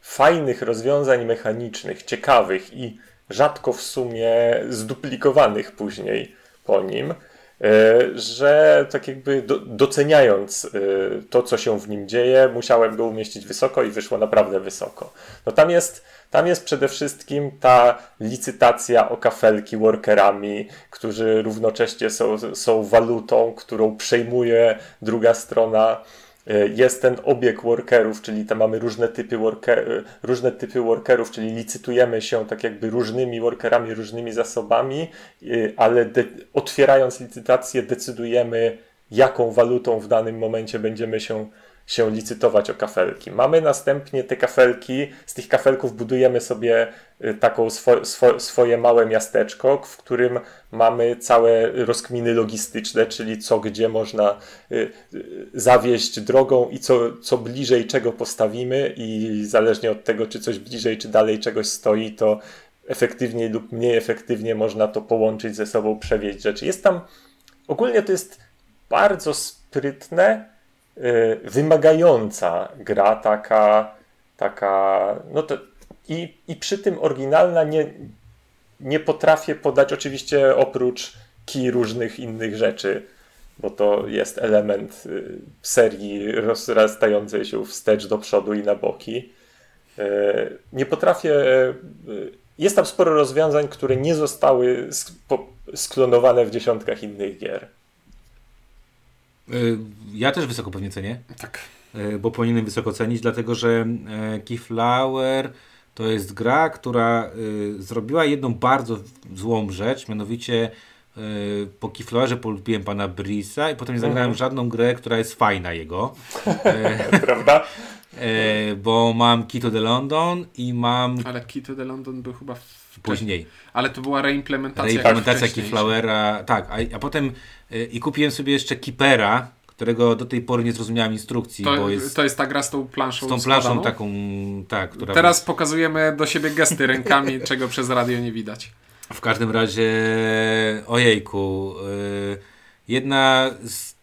fajnych rozwiązań mechanicznych, ciekawych i rzadko w sumie zduplikowanych później po nim, y, że tak jakby do, doceniając y, to, co się w nim dzieje, musiałem go umieścić wysoko i wyszło naprawdę wysoko. No tam jest, tam jest przede wszystkim ta licytacja o kafelki workerami, którzy równocześnie są, są walutą, którą przejmuje druga strona. Y, Jest ten obieg workerów, czyli tam mamy różne typy, worker, y, różne typy workerów, czyli licytujemy się tak jakby różnymi workerami, różnymi zasobami, y, ale de- otwierając licytację decydujemy, jaką walutą w danym momencie będziemy się, się licytować o kafelki. Mamy następnie te kafelki, z tych kafelków budujemy sobie y, taką swo, swo, swoje małe miasteczko, w którym mamy całe rozkminy logistyczne, czyli co gdzie można y, y, zawieźć drogą i co, co bliżej czego postawimy i zależnie od tego, czy coś bliżej, czy dalej czegoś stoi, to efektywniej lub mniej efektywnie można to połączyć ze sobą, przewieźć rzeczy. Jest tam, ogólnie to jest bardzo sprytne, wymagająca gra, taka, taka, no to i, i przy tym oryginalna nie, nie potrafię podać oczywiście oprócz kij różnych innych rzeczy, bo to jest element y, serii rozrastającej się wstecz do przodu i na boki. Y, Nie potrafię. y, Jest tam sporo rozwiązań, które nie zostały sklonowane w dziesiątkach innych gier. Y, Ja też wysoko pewnie cenię. Tak. E, bo powinienem wysoko cenić, dlatego że e, Keyflower to jest gra, która e, zrobiła jedną bardzo złą rzecz, mianowicie e, po Keyflowerze polubiłem pana Brisa i potem nie zagrałem w żadną grę, która jest fajna jego, <laughs> Prawda? e, bo mam Key to the London i mam Ale Key to the London był chyba w... później Ale to była reimplementacja. reimplementacja. Keyflowera, tak, a, a potem e, i kupiłem sobie jeszcze Keepera, którego do tej pory nie zrozumiałem instrukcji, To, bo jest to jest ta gra z tą planszą z tą planszą składaną? taką, tak, która... Teraz pokazujemy do siebie gesty rękami, <laughs> czego przez radio nie widać. W każdym razie, ojejku, yy, jedna z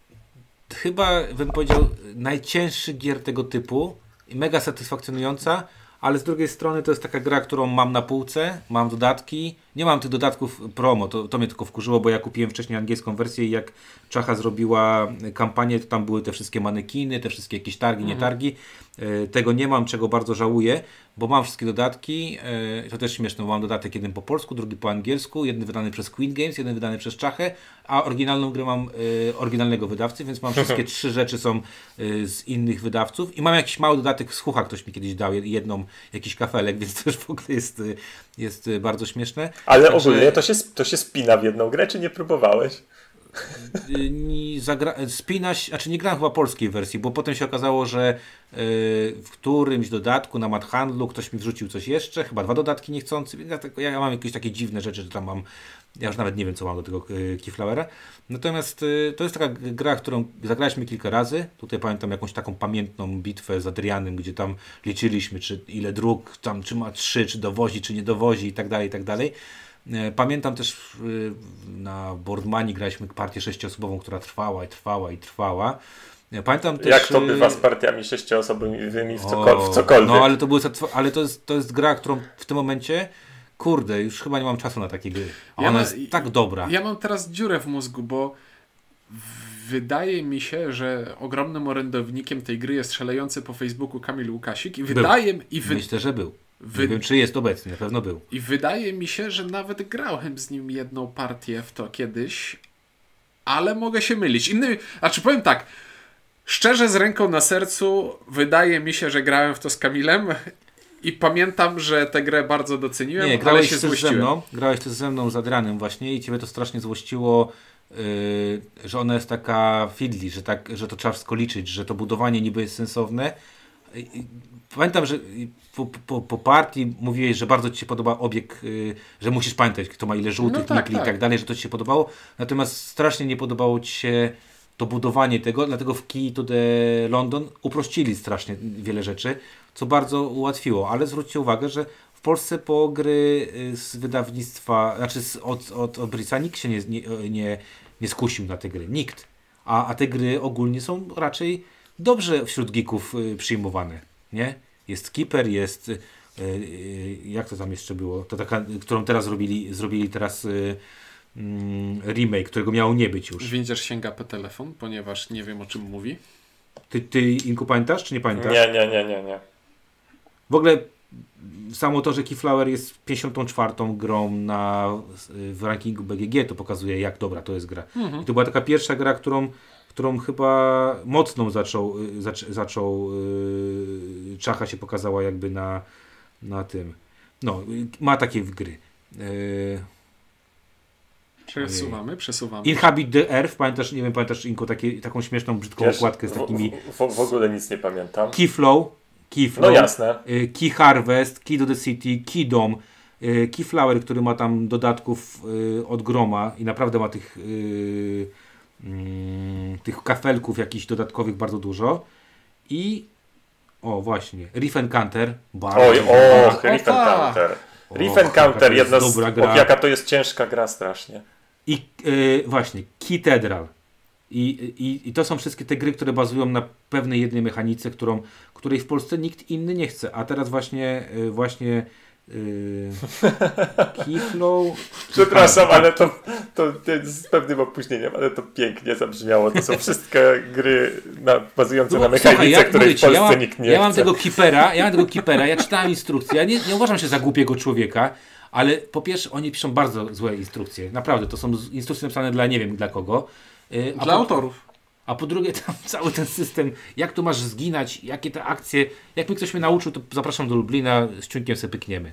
chyba bym powiedział najcięższych gier tego typu i mega satysfakcjonująca, ale z drugiej strony to jest taka gra, którą mam na półce, mam dodatki, nie mam tych dodatków promo, to, to mnie tylko wkurzyło, bo ja kupiłem wcześniej angielską wersję i jak Czacha zrobiła kampanię, to tam były te wszystkie manekiny, te wszystkie jakieś targi, nie targi. E, Tego nie mam, czego bardzo żałuję, bo mam wszystkie dodatki. e, To też śmieszne, bo mam dodatek jeden po polsku, drugi po angielsku, jeden wydany przez Queen Games, jeden wydany przez Czachę, a oryginalną grę mam e, oryginalnego wydawcy, więc mam wszystkie <laughs> trzy rzeczy są e, z innych wydawców i mam jakiś mały dodatek z Hucha, ktoś mi kiedyś dał jed- jedną, jakiś kafelek, więc to już w ogóle jest, jest bardzo śmieszne. Ale Także- ogólnie to się, to się spina w jedną grę, czy nie próbowałeś? Zagra... spina znaczy nie grałem chyba polskiej wersji, bo potem się okazało, że y, w którymś dodatku na Mad Handlu ktoś mi wrzucił coś jeszcze, chyba dwa dodatki niechcący, więc ja, tak, ja mam jakieś takie dziwne rzeczy, że tam mam, ja już nawet nie wiem co mam do tego y, Keyflowera. Natomiast y, to jest taka gra, którą zagraliśmy kilka razy. Tutaj pamiętam jakąś taką pamiętną bitwę z Adrianem, gdzie tam liczyliśmy, czy ile dróg, tam czy ma trzy, czy dowozi, czy nie dowozi i tak dalej, i tak dalej. E, Pamiętam też y, na Boardmani graliśmy partię sześciosobową, która trwała i trwała i trwała. E, Pamiętam też... Jak to bywa z partiami sześcioosobowymi w, cokol- w cokolwiek? No ale to, były, ale to, jest, to jest gra, którą w tym momencie, kurde, już chyba nie mam czasu na takie gry. A Ja ona ma- jest tak dobra. Ja mam teraz dziurę w mózgu, bo wydaje mi się, że ogromnym orędownikiem tej gry jest szalejący po Facebooku Kamil Łukasik i wydaje, i, wy, Myślę, że był. Wy- Nie wiem, czy jest obecny, na pewno był. i wydaje mi się, że nawet grałem z nim jedną partię w to kiedyś, ale mogę się mylić. Innymi, a czy powiem tak, szczerze z ręką na sercu, wydaje mi się, że grałem w to z Kamilem i pamiętam, że tę grę bardzo doceniłem, Nie, ale grałeś się też ze złościłem. mną, grałeś też ze mną z Adrianem właśnie i ciebie to strasznie złościło, yy, że ona jest taka fiddly, że, tak, że to trzeba wszystko liczyć, że to budowanie niby jest sensowne. Pamiętam, że po, po, po partii mówiłeś, że bardzo Ci się podoba obieg, yy, że musisz pamiętać, kto ma ile żółtych, No tak, nikli i tak. tak dalej, że to Ci się podobało. Natomiast strasznie nie podobało Ci się to budowanie tego, dlatego w Key to the London uprościli strasznie wiele rzeczy, co bardzo ułatwiło, ale zwróćcie uwagę, że w Polsce po gry y, z wydawnictwa, znaczy z, od, od, od Bryca nikt się nie, nie, nie, nie skusił na te gry, nikt. A, a te gry ogólnie są raczej dobrze wśród geeków y, przyjmowane, nie? Jest Keeper, jest y, y, jak to tam jeszcze było, to taka, którą teraz zrobili, zrobili teraz mm, remake, którego miało nie być już. Windziarz sięga po telefon, ponieważ nie wiem o czym mówi. Ty, ty Inku pamiętasz, czy nie pamiętasz? Nie, nie, nie, nie, nie. W ogóle samo to, że Keyflower jest 54 grą na, w rankingu BGG, to pokazuje jak dobra to jest gra. I to była taka pierwsza gra, którą, którą chyba mocną zaczął, y, zac, zaczął yy, Czacha się pokazała jakby na, na tym. No, ma takie gry. Yy, Przesuwamy, przesuwamy. Inhabit the Earth, pamiętasz, nie wiem, pamiętasz Inko, takie, taką śmieszną, brzydką Wiesz, okładkę z w- takimi W, w, w ogóle nic nie pamiętam. Keyflow, Keyflow, No jasne. y, Key Harvest, Key to the City, Key Dom, y, Keyflower, który ma tam dodatków od groma i naprawdę ma tych, y, mm, tych kafelków jakichś dodatkowych bardzo dużo. I o właśnie, Reef Encounter. Bardzo Oj, Reef Opa! Encounter. Jaka Encounter, jedna z... dobra gra. Och, jaka to jest ciężka gra strasznie. I y, właśnie, Cathedral. I, i, I to są wszystkie te gry, które bazują na pewnej jednej mechanice, którą, której w Polsce nikt inny nie chce. A teraz właśnie y, właśnie y, Keyflow. Przepraszam, ale to, to, to z pewnym opóźnieniem, ale to pięknie zabrzmiało. To są wszystkie gry na, bazujące No, na mechanice, słuchaj, ja, której w Polsce ja mam, nikt nie ja mam chce. tego keepera, ja mam tego keepera, ja czytałem instrukcje, ja nie, nie uważam się za głupiego człowieka, ale po pierwsze oni piszą bardzo złe instrukcje, naprawdę, to są instrukcje napisane dla nie wiem dla kogo. Y, a Dla po- autorów. A po drugie, <laughs> tam cały ten system, jak tu masz zginać, jakie te akcje. Jak mi ktoś mnie nauczył, to zapraszam do Lublina, z Ciunkiem se pykniemy.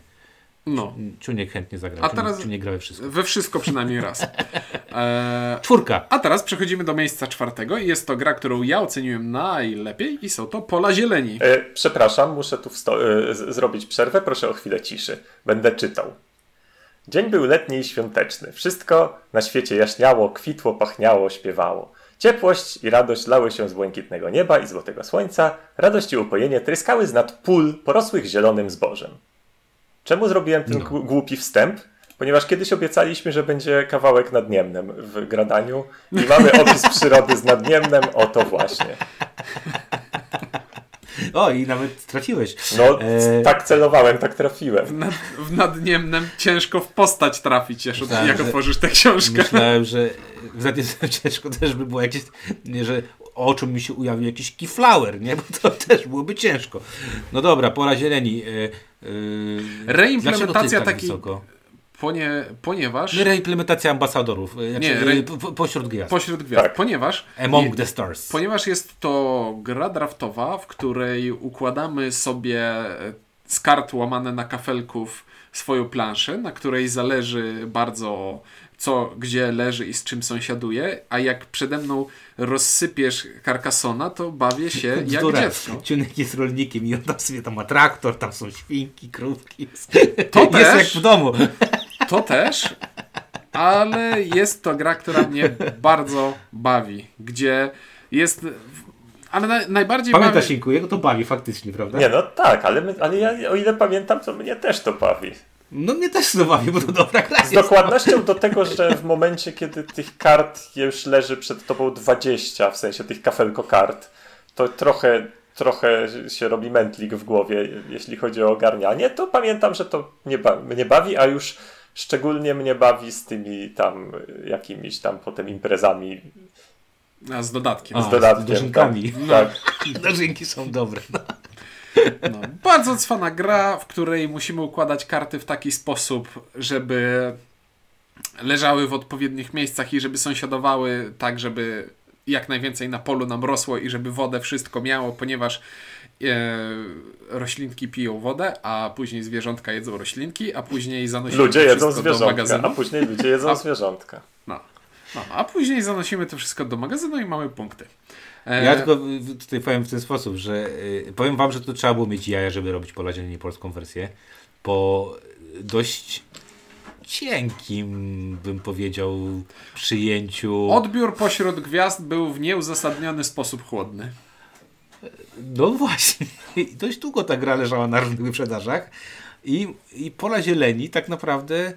No. Ciuniek chętnie zagra. A teraz- Ciuniek gra we wszystko. We wszystko przynajmniej raz. Eee, <laughs> Czwórka. a teraz przechodzimy do miejsca czwartego i jest to gra, którą ja oceniłem najlepiej i są to Pola Zieleni. E, przepraszam, muszę tu e, z- zrobić przerwę. Proszę o chwilę ciszy. Będę czytał. Dzień był letni i świąteczny. Wszystko na świecie jaśniało, kwitło, pachniało, śpiewało. Ciepłość i radość lały się z błękitnego nieba i złotego słońca. Radość i upojenie tryskały z nad pól porosłych zielonym zbożem. Czemu zrobiłem ten gł- głupi wstęp? Ponieważ kiedyś obiecaliśmy, że będzie kawałek nad Niemnem w gradaniu i mamy opis przyrody z nad Niemnem, oto właśnie. O, i nawet straciłeś. No, E, tak celowałem, tak trafiłem. W, nad, w nadniemnem ciężko w postać trafić, jak, Tak, jak że- otworzysz tę książkę. Myślałem, że w zatem <laughs> ciężko też by było jakieś, nie, że oczu mi się ujawił jakiś keyflower, nie? Bo to <laughs> też byłoby ciężko. No dobra, pora zieleni. E, e, Reimplementacja tak takiej- wysoko? Ponie, ponieważ... Reimplementacja ambasadorów. e, Nie, znaczy, re- po, po, pośród gwiazd. Pośród gwiazd. Tak. Ponieważ... Among je- the stars. Ponieważ jest to gra draftowa, w której układamy sobie e, z kart łamane na kafelków swoją planszę, na której zależy bardzo co gdzie leży i z czym sąsiaduje, a jak przede mną rozsypiesz Carcassona, to bawię się <laughs> jak Bzdura. dziecko. Ciunek jest rolnikiem i on tam sobie tam ma traktor, tam są świnki, krówki. To <laughs> jest też. jak w domu. To też, ale jest to gra, która mnie bardzo bawi, gdzie jest... Ale na, najbardziej Pamiętasz, bawi... Inku, jego to bawi faktycznie, prawda? Nie, no tak, ale, my, ale ja, o ile pamiętam, to mnie też to bawi. No mnie też to bawi, bo to dobra gra Z jest. dokładnością do tego, że w momencie, kiedy tych kart już leży przed tobą 20, w sensie tych kafelko kart, to trochę, trochę się robi mętlik w głowie, jeśli chodzi o ogarnianie, to pamiętam, że to mnie, ba- mnie bawi, a już szczególnie mnie bawi z tymi tam jakimiś tam potem imprezami A, z dodatkiem. A, z dodatkiem. z dożynkami. Tak, tak. <laughs> Dożynki są dobre. No. No, bardzo cwana gra, w której musimy układać karty w taki sposób, żeby leżały w odpowiednich miejscach i żeby sąsiadowały tak, żeby jak najwięcej na polu nam rosło i żeby wodę wszystko miało, ponieważ roślinki piją wodę, a później zwierzątka jedzą roślinki, a później zanosimy Ludzie to jedzą wszystko do zwierzątka, magazynu. a później ludzie jedzą A- zwierzątka. No. No, a później zanosimy to wszystko do magazynu i mamy punkty. E, Ja tylko tutaj powiem w ten sposób, że y, powiem wam, że to trzeba było mieć jaja, żeby robić pola zieleni polską wersję. Po dość cienkim, bym powiedział, przyjęciu. Odbiór pośród gwiazd był w nieuzasadniony sposób chłodny. No właśnie. Dość długo ta gra leżała na różnych wyprzedażach. I, I pola zieleni tak naprawdę.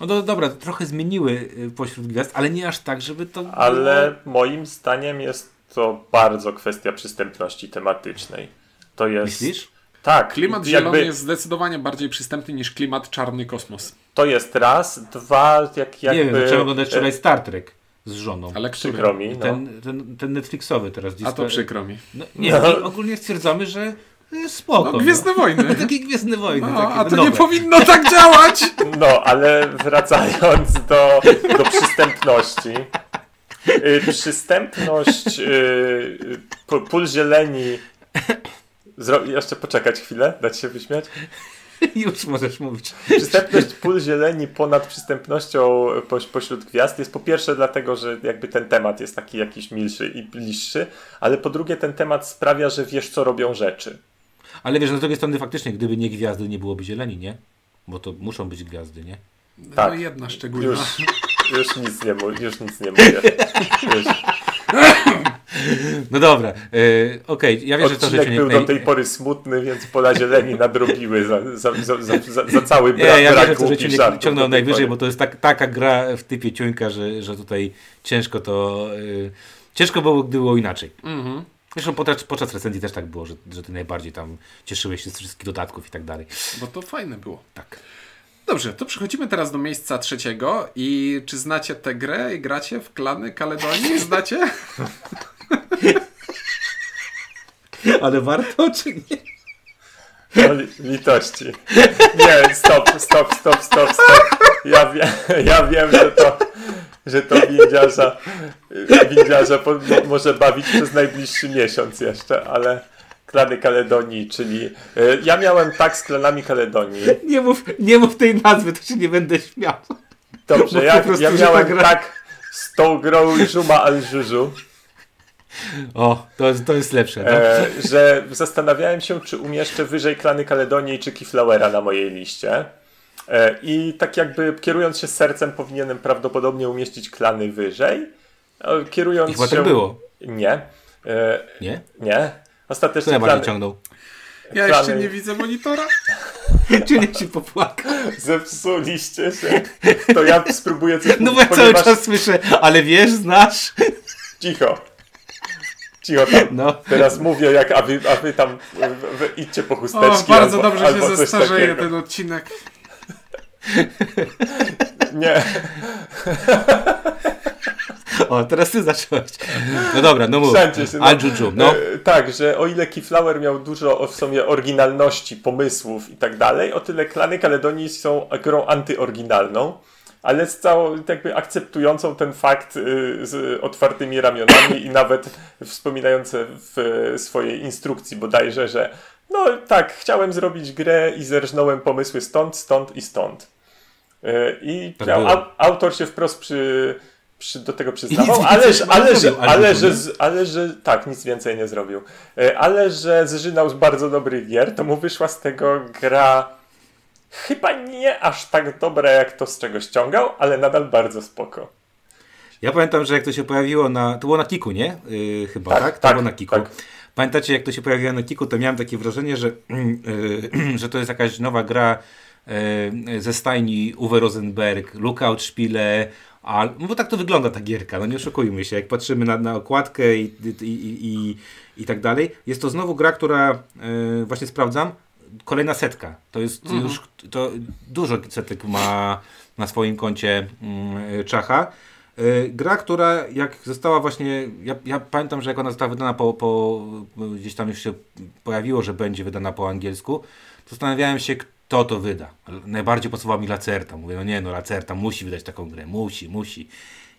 No do, dobra, trochę zmieniły y, pośród gwiazd, ale nie aż tak, żeby to. Ale moim zdaniem jest to bardzo kwestia przystępności tematycznej. To jest. Myślisz? Tak, Klimat jakby zielony jest zdecydowanie bardziej przystępny niż klimat czarny kosmos. to jest raz, dwa, jak, jakby... Nie wiem, zacząłem oglądać wczoraj Star Trek z żoną. Ale Przykro mi, no. Ten, ten, ten Netflixowy teraz. A to Disco- przykro mi. No, nie, No. ogólnie stwierdzamy, że jest spoko. No, Gwiezdne Wojny. No. <laughs> Takie Gwiezdne Wojny. No, takie a to nowe. nie powinno tak działać! <laughs> No, ale wracając do, do przystępności. Y, przystępność y, p- pól zieleni... Zro... Jeszcze poczekać chwilę, dać się wyśmiać. <laughs> Już możesz mówić. Przystępność pól zieleni ponad przystępnością poś, pośród gwiazd jest po pierwsze dlatego, że jakby ten temat jest taki jakiś milszy i bliższy, ale po drugie ten temat sprawia, że wiesz co robią rzeczy. Ale wiesz, no z drugiej strony faktycznie, gdyby nie gwiazdy, nie byłoby zieleni, nie? Bo to muszą być gwiazdy, nie? Tak. No jedna szczególna. Już, już nic nie mówię, już nic nie mówię. <laughs> Już. No dobra, yy, okej, ja wiem, że to Odcinek rzeczy był nie... do tej pory smutny, więc pola zieleni nadrobiły za, za, za, za, za, cały Nie, brak, ja wiem, że brak to nie ciągnął najwyżej, pory. bo to jest tak, taka gra w typie ciuńka, że, że tutaj ciężko to... Yy, ciężko było, gdyby było inaczej. Mhm. Zresztą podczas, podczas recenzji też tak było, że, że ty najbardziej tam cieszyłeś się z wszystkich dodatków i tak dalej. Bo to fajne było. Tak. Dobrze, to przechodzimy teraz do miejsca trzeciego. I czy znacie tę grę i gracie w klany Kaledonii? Znacie? <laughs> Ale warto, czy nie? No, li- litości. Nie, stop, stop, stop, stop, stop. Ja, wie, ja wiem, że to, że to windziarza, windziarza po, mo- może bawić przez najbliższy miesiąc jeszcze, ale klany Kaledonii, czyli y, ja miałem tak z klanami Kaledonii. Nie mów, nie mów tej nazwy, to się nie będę śmiał. Dobrze, ja, ja miałem gra- tak z tą grą Żuma al-Żużu, O, to jest, to jest lepsze. No. e, że zastanawiałem się, czy umieszczę wyżej klany Kaledonii czy Keyflowera na mojej liście. E, I tak jakby kierując się sercem powinienem prawdopodobnie umieścić klany wyżej. E, Kierując I chyba się... tak było. Nie. E, Nie? nie. Kto Ostatecznie najbardziej klany ciągnął? Ja Klany- jeszcze nie widzę monitora. <laughs> Czy nie się popłakał? zepsuliście się. To ja spróbuję coś No bo ja cały ponieważ- czas słyszę, ale wiesz, znasz? Cicho. Cicho tam. No. Teraz mówię, jak, a wy, a wy tam w, w, idźcie po O, chusteczki. bardzo albo, dobrze albo się zestarzeje takiego. ten odcinek. Nie. <laughs> O, teraz ty zacząłeś. No dobra, no mów. Się, no. Juju, no. E, tak, że o ile Keyflower miał dużo o- w sobie oryginalności, pomysłów i tak dalej, o tyle Klany Kaledonii są grą antyoryginalną, ale z całą jakby akceptującą ten fakt y, z otwartymi ramionami i nawet wspominające w swojej instrukcji bodajże, że no tak, chciałem zrobić grę i zerżnąłem pomysły stąd, stąd i stąd. E, I Tak było. au- autor się wprost przy, przy, do tego przyznawał, nic ale, ale, nie że, ale, ale że, ale że tak, nic więcej nie zrobił. E, Ale że zżynał z bardzo dobrych gier, to mu wyszła z tego gra chyba nie aż tak dobra, jak to z czego ściągał, ale nadal bardzo spoko. Ja pamiętam, że jak to się pojawiło na. To było na Kiku, nie? Yy, chyba, Tak, tak? To tak, było na Kiku. tak. Pamiętacie, jak to się pojawiło na Kiku, to miałem takie wrażenie, że, yy, <clears throat> <clears throat> że to jest jakaś nowa gra yy, ze stajni Uwe Rosenberg, Lookout Spiele. A, bo tak to wygląda ta gierka, no nie oszukujmy się. Jak patrzymy na, na okładkę i, i, i, i, i tak dalej, jest to znowu gra, która yy, właśnie sprawdzam. Kolejna setka. To jest już to dużo setek ma na swoim koncie yy, Czacha. Yy, Gra, która jak została właśnie, ja, ja pamiętam, że jak ona została wydana po, po, gdzieś tam już się pojawiło, że będzie wydana po angielsku, to zastanawiałem się, kto to wyda. Najbardziej pasował mi Lacerta. Mówię, no nie no, Lacerta musi wydać taką grę, musi, musi.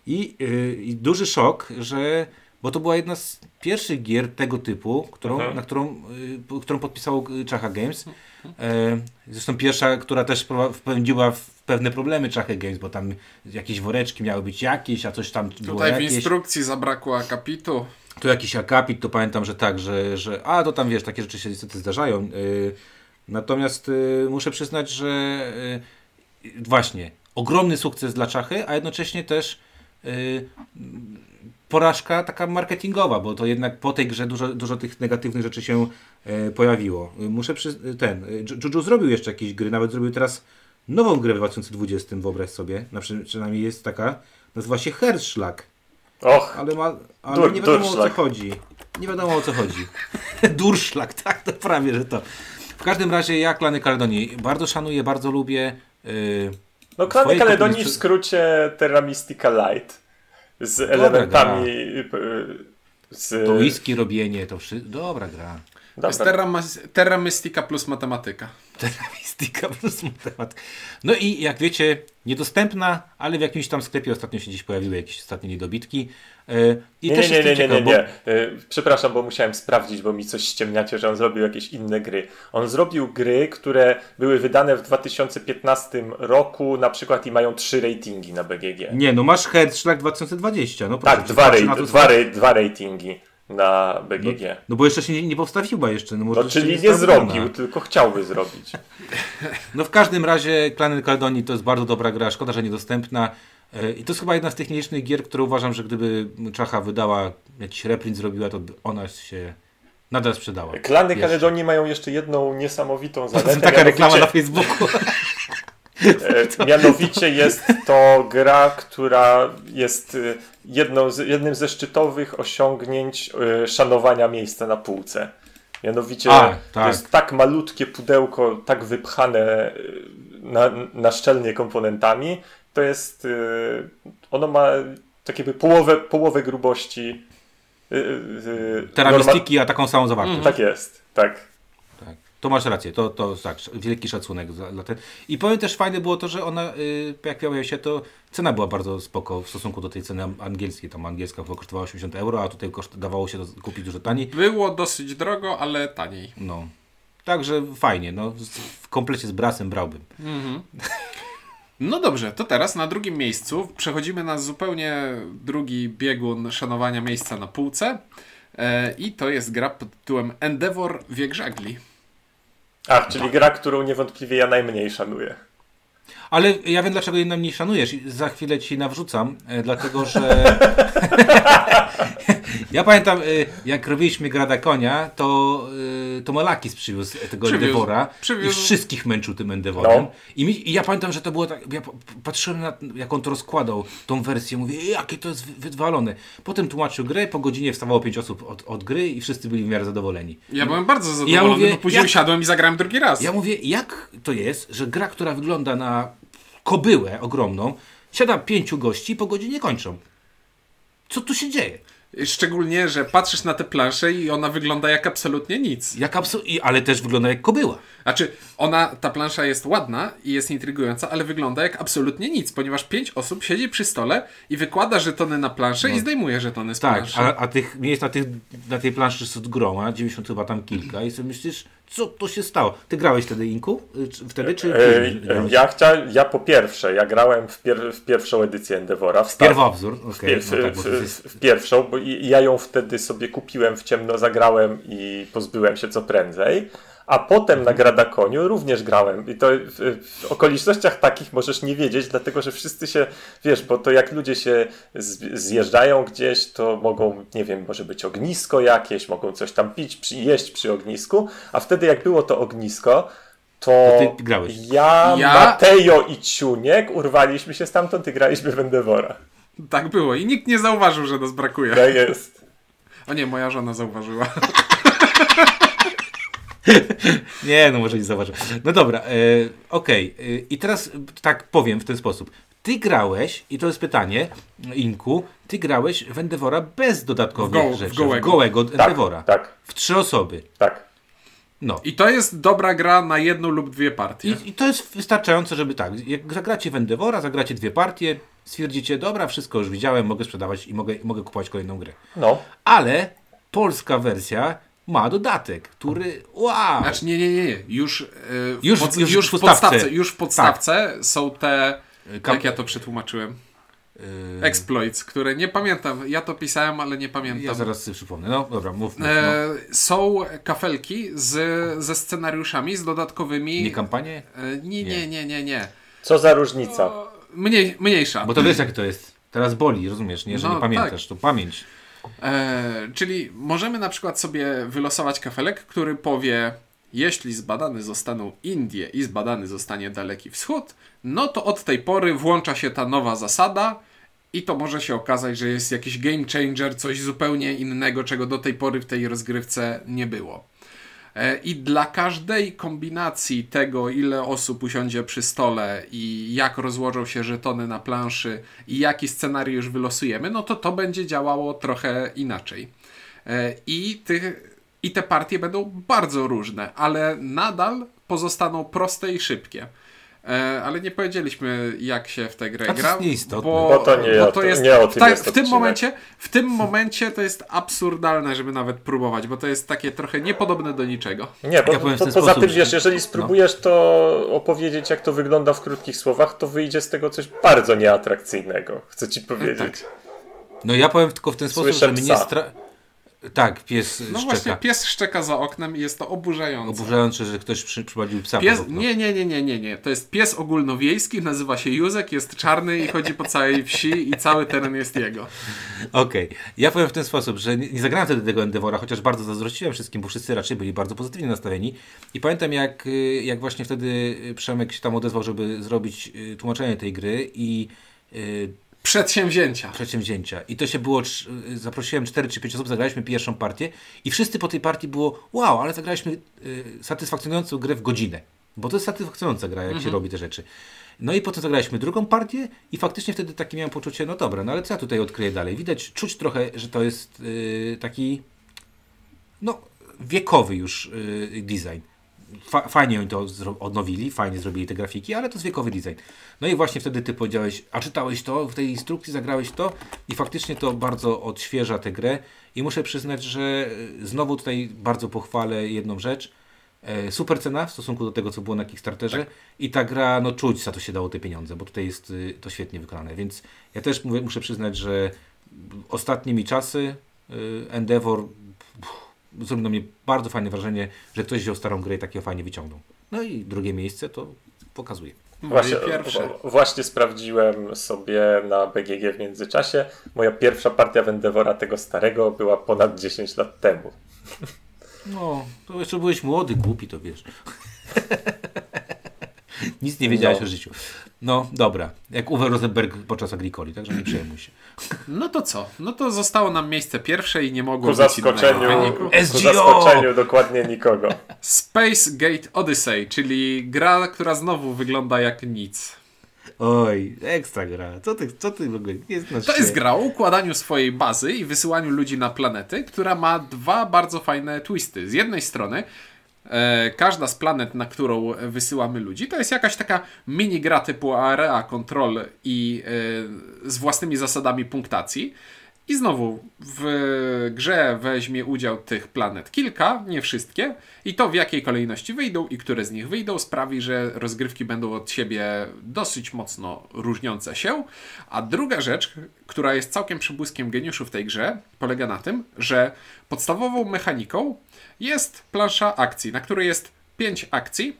I, yy, i duży szok, że, bo to była jedna z pierwszych gier tego typu, którą, na którą, yy, którą podpisało yy, Czacha Games. Yy, zresztą pierwsza, która też wpędziła w pewne problemy Czachy Games, bo tam jakieś woreczki miały być jakieś, a coś tam było Tutaj w jakieś. instrukcji zabrakło akapitu. Tu jakiś akapit, to pamiętam, że tak, że, że a to tam wiesz, takie rzeczy się niestety zdarzają. Yy, natomiast yy, muszę przyznać, że właśnie ogromny sukces dla Czachy, a jednocześnie też porażka taka marketingowa, bo to jednak po tej grze dużo, dużo tych negatywnych rzeczy się yy, pojawiło. Muszę przy, ten, Ju- Juju zrobił jeszcze jakieś gry, nawet zrobił teraz nową grę w 2020, wyobraź sobie, na przy, przynajmniej jest taka, nazywa się Herschlag. Och, Ale, ma, ale Dur- nie wiadomo o co chodzi. Nie wiadomo o co chodzi. <laughs> Durszlak, tak, to prawie, że to. W każdym razie ja Klany Kaledonii bardzo szanuję, bardzo lubię. Yy, no Klany Kaledonii w skrócie Terra Mystica Light z elementami y, z... to whisky robienie, to wszystko. Dobra gra. Jest. Terra, Terra Mystica plus matematyka. Terroristika plus matematyka. No i jak wiecie, niedostępna, ale w jakimś tam sklepie ostatnio się gdzieś pojawiły jakieś ostatnie niedobitki. Yy, I Nie, też nie, nie, nie, nie, ciekaw, nie. Przepraszam, bo musiałem sprawdzić, bo mi coś ściemniacie, że on zrobił jakieś inne gry. On zrobił gry, które były wydane w 2015 roku na przykład i mają trzy ratingi na BGG. Bo... Nie, no masz Herschlag 2020. No proszę tak, dwa, to, dwa, dwa ratingi na BGG. No bo jeszcze się nie, nie powstawiła jeszcze. No, może No, czyli nie sprawdzona. zrobił, tylko chciałby zrobić. <laughs> No w każdym razie Klany Kaledonii to jest bardzo dobra gra, szkoda, że niedostępna. E, I to jest chyba jedna z tych nielicznych gier, które uważam, że gdyby Czacha wydała, jakiś reprint zrobiła, to by ona się nadal sprzedała. Klany. Kaledonii mają jeszcze jedną niesamowitą To zaletę. jest taka reklama na Facebooku. <laughs> <laughs> e, mianowicie jest to gra, która jest e, z, jednym ze szczytowych osiągnięć e, szanowania miejsca na półce. Mianowicie A, to tak. jest tak malutkie pudełko, tak wypchane e, na, na szczelnie komponentami. To jest. e, Ono ma tak jakby połowę, połowę grubości. e, norma- a taką samą zawartość. Tak jest, tak. To masz rację, to, to tak, wielki szacunek za, dla ten. I powiem też fajne było to, że ona, y, jak pojawiła się, to cena była bardzo spoko w stosunku do tej ceny angielskiej. Tam angielska kosztowała 80 euro, a tutaj koszt, dawało się kupić dużo taniej. Było dosyć drogo, ale taniej. No. Także fajnie, no. W komplecie z brasem brałbym. No dobrze, to teraz na drugim miejscu przechodzimy na zupełnie drugi biegun szanowania miejsca na półce. E, I to jest gra pod tytułem Endeavor Wiek Żagli. Ach, czyli gra, którą niewątpliwie ja najmniej szanuję. Ale ja wiem, dlaczego jednak mniej szanujesz. I Za chwilę ci nawrzucam, e, dlatego że. <laughs> Ja pamiętam, y, jak robiliśmy Grada Konia, to, y, to Malakis przywiózł tego Przywiózł, Endeavora i wszystkich męczył tym Endeavorem. No. I, mi, I ja pamiętam, że to było tak, ja patrzyłem na, jak on to rozkładał, tą wersję, mówię, jakie to jest wy- wydwalone. Potem tłumaczył grę, po godzinie wstawało pięć osób od, od gry i wszyscy byli w miarę zadowoleni. Ja byłem bardzo zadowolony, mówię, bo później jak- usiadłem i zagrałem drugi raz. Ja mówię, jak to jest, że gra, która wygląda na kobyłę ogromną, siada pięciu gości i po godzinie kończą. Co tu się dzieje? Szczególnie, że patrzysz na tę planszę i ona wygląda jak absolutnie nic. Jak absu- ale też wygląda jak kobyła. Znaczy, ona, ta plansza jest ładna i jest intrygująca, ale wygląda jak absolutnie nic, ponieważ pięć osób siedzi przy stole i wykłada żetony na planszę i zdejmuje żetony z Tak, planszy. a, a tych miejsc na, tych, na tej planszy jest groma, 90 chyba tam kilka i sobie myślisz, co to się stało? Ty grałeś wtedy Inku? Y, Wtedy czy E, później grałeś? Ja chciałem, ja po pierwsze, ja grałem w, pier, w pierwszą edycję Endeavora. W Pierwowzór, okej. w, no tak, w, jest... w, pierwszą, bo ja ją wtedy sobie kupiłem w ciemno, zagrałem i pozbyłem się co prędzej. A potem na Gradakoniu również grałem. I to w, okolicznościach takich możesz nie wiedzieć, dlatego że wszyscy się, wiesz, bo to jak ludzie się zjeżdżają gdzieś, to mogą, nie wiem, może być ognisko jakieś, mogą coś tam pić, przy, jeść przy ognisku, a wtedy jak było to ognisko, to, To ty grałeś. ja, Ja- Matejo i Ciuniek urwaliśmy się stamtąd i graliśmy w Endeavora. Tak było i nikt nie zauważył, że nas brakuje. Tak jest. O nie, moja żona zauważyła. <laughs> <laughs> Nie, no może nie zauważył. No dobra, e, okej. E, I teraz tak powiem w ten sposób. Ty grałeś, i to jest pytanie, Inku, ty grałeś w Endeavora bez dodatkowych W go- w rzeczy. gołego. W gołego Tak, Endeavora. tak, W trzy osoby. tak. No. I to jest dobra gra na jedną lub dwie partie. I, I to jest wystarczające, żeby tak, jak zagracie w Endeavora, zagracie dwie partie, stwierdzicie, dobra, wszystko już widziałem, mogę sprzedawać i mogę, mogę kupować kolejną grę. No. Ale polska wersja ma dodatek, który, wow! Znaczy nie, nie, nie, nie. Już, yy, w Już- pod, już już, w podstawce. podstawce, już w podstawce są te, Kam- jak ja to przetłumaczyłem, Yy, exploits, które nie pamiętam. Ja to pisałem, ale nie pamiętam. ja zaraz sobie przypomnę. No dobra, mów. mów no. E, są kafelki z, ze scenariuszami, z dodatkowymi. Nie kampanię? E, nie, nie, nie, nie, nie. Co za różnica? Mniej, mniejsza. Bo to wiesz jak to jest. Teraz boli, rozumiesz, nie? Że No, nie pamiętasz, to pamięć. E, czyli możemy na przykład sobie wylosować kafelek, który powie, jeśli zbadane zostaną Indie i zbadany zostanie Daleki Wschód, no to od tej pory włącza się ta nowa zasada i to może się okazać, że jest jakiś game changer, coś zupełnie innego, czego do tej pory w tej rozgrywce nie było. E, I dla każdej kombinacji tego, ile osób usiądzie przy stole i jak rozłożą się żetony na planszy i jaki scenariusz wylosujemy, no to to będzie działało trochę inaczej. E, I, tych, I te partie będą bardzo różne, ale nadal pozostaną proste i szybkie. E, Ale nie powiedzieliśmy, jak się w tę grę A to gra. jest. Bo, Bo to nie o to- nie o tym tak, jest w tym momencie w tym momencie to jest absurdalne, żeby nawet próbować, bo to jest takie trochę niepodobne do niczego. Nie, bo Ja po, ten poza sposób, tym że- wiesz, jeżeli spróbujesz to opowiedzieć, jak to wygląda w krótkich słowach, to wyjdzie z tego coś bardzo nieatrakcyjnego. Chcę ci powiedzieć. Tak. No ja powiem tylko w ten sposób, Słyszę że mnie psa. stra... Tak, pies No szczeka. właśnie, pies szczeka za oknem i jest to oburzające. Oburzające, że ktoś przy, przyprowadził psa Pies, nie, nie, nie, nie, nie, nie. To jest pies ogólnowiejski, nazywa się Józek, jest czarny i chodzi po całej wsi i cały teren jest jego. <laughs> Okej. Ja powiem w ten sposób, że nie, nie zagrałem wtedy tego Endeavora, chociaż bardzo zazdrościłem wszystkim, bo wszyscy raczej byli bardzo pozytywnie nastawieni. I pamiętam, jak, y, jak właśnie wtedy Przemek się tam odezwał, żeby zrobić y, tłumaczenie tej gry i y, Przedsięwzięcia. przedsięwzięcia. I to się było, y, zaprosiłem 4 czy 5 osób, zagraliśmy pierwszą partię i wszyscy po tej partii było, wow, ale zagraliśmy y, satysfakcjonującą grę w godzinę. Bo to jest satysfakcjonująca gra, jak się robi te rzeczy. No i potem zagraliśmy drugą partię i faktycznie wtedy takie miałem poczucie, no dobra, no ale co ja tutaj odkryję dalej? Widać, czuć trochę, że to jest y, taki no, wiekowy już y, design. Fa fajnie oni to odnowili, fajnie zrobili te grafiki, ale to jest wiekowy design. No i właśnie wtedy ty powiedziałeś, a czytałeś to, w tej instrukcji zagrałeś to? I faktycznie to bardzo odświeża tę grę. I muszę przyznać, że y, znowu tutaj bardzo pochwalę jedną rzecz. E, Super cena w stosunku do tego, co było na Kickstarterze. I ta gra, no czuć, za to się dało te pieniądze, bo tutaj jest y, to świetnie wykonane, więc ja też mówię, muszę przyznać, że ostatnimi czasy y, Endeavor pff, zrobił na mnie bardzo fajne wrażenie, że ktoś wziął starą grę i takiego fajnie wyciągnął. No i drugie miejsce to pokazuje. Właśnie, właśnie sprawdziłem sobie na BGG w międzyczasie. Moja pierwsza partia Wendewora tego starego była ponad 10 lat temu. No, to jeszcze byłeś młody, głupi, to wiesz. <laughs> Nic nie wiedziałeś No. o życiu. No, dobra. Jak Uwe Rosenberg podczas Agricoli, także nie przejmuj się. No to co? No to zostało nam miejsce pierwsze i nie mogło Ku być innego zaskoczeniu, wyniku. ku zaskoczeniu dokładnie nikogo. Space Gate Odyssey, czyli gra, która znowu wygląda jak nic. Oj, ekstra gra. Co ty, co ty w ogóle nie znasz To jest gra o układaniu swojej bazy i wysyłaniu ludzi na planety, która ma dwa bardzo fajne twisty. Z jednej strony każda z planet, na którą wysyłamy ludzi, to jest jakaś taka mini gra typu area control i e, z własnymi zasadami punktacji. I znowu w grze weźmie udział tych planet kilka, nie wszystkie, i to w jakiej kolejności wyjdą i które z nich wyjdą sprawi, że rozgrywki będą od siebie dosyć mocno różniące się. A druga rzecz, która jest całkiem przybłyskiem geniuszu w tej grze, polega na tym, że podstawową mechaniką jest plansza akcji, na której jest pięć akcji,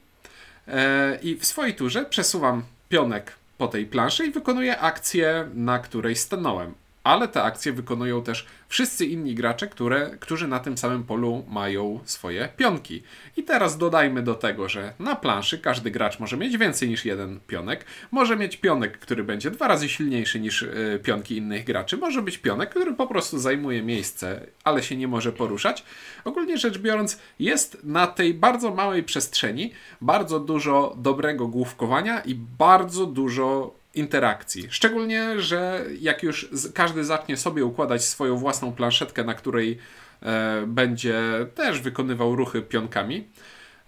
E, I w swojej turze przesuwam pionek po tej planszy i wykonuję akcję, na której stanąłem. Ale te akcje wykonują też wszyscy inni gracze, które, którzy na tym samym polu mają swoje pionki. I teraz dodajmy do tego, że na planszy każdy gracz może mieć więcej niż jeden pionek. Może mieć pionek, który będzie dwa razy silniejszy niż y, pionki innych graczy. Może być pionek, który po prostu zajmuje miejsce, ale się nie może poruszać. Ogólnie rzecz biorąc, jest na tej bardzo małej przestrzeni bardzo dużo dobrego główkowania i bardzo dużo interakcji. Szczególnie, że jak już każdy zacznie sobie układać swoją własną planszetkę, na której e, będzie też wykonywał ruchy pionkami,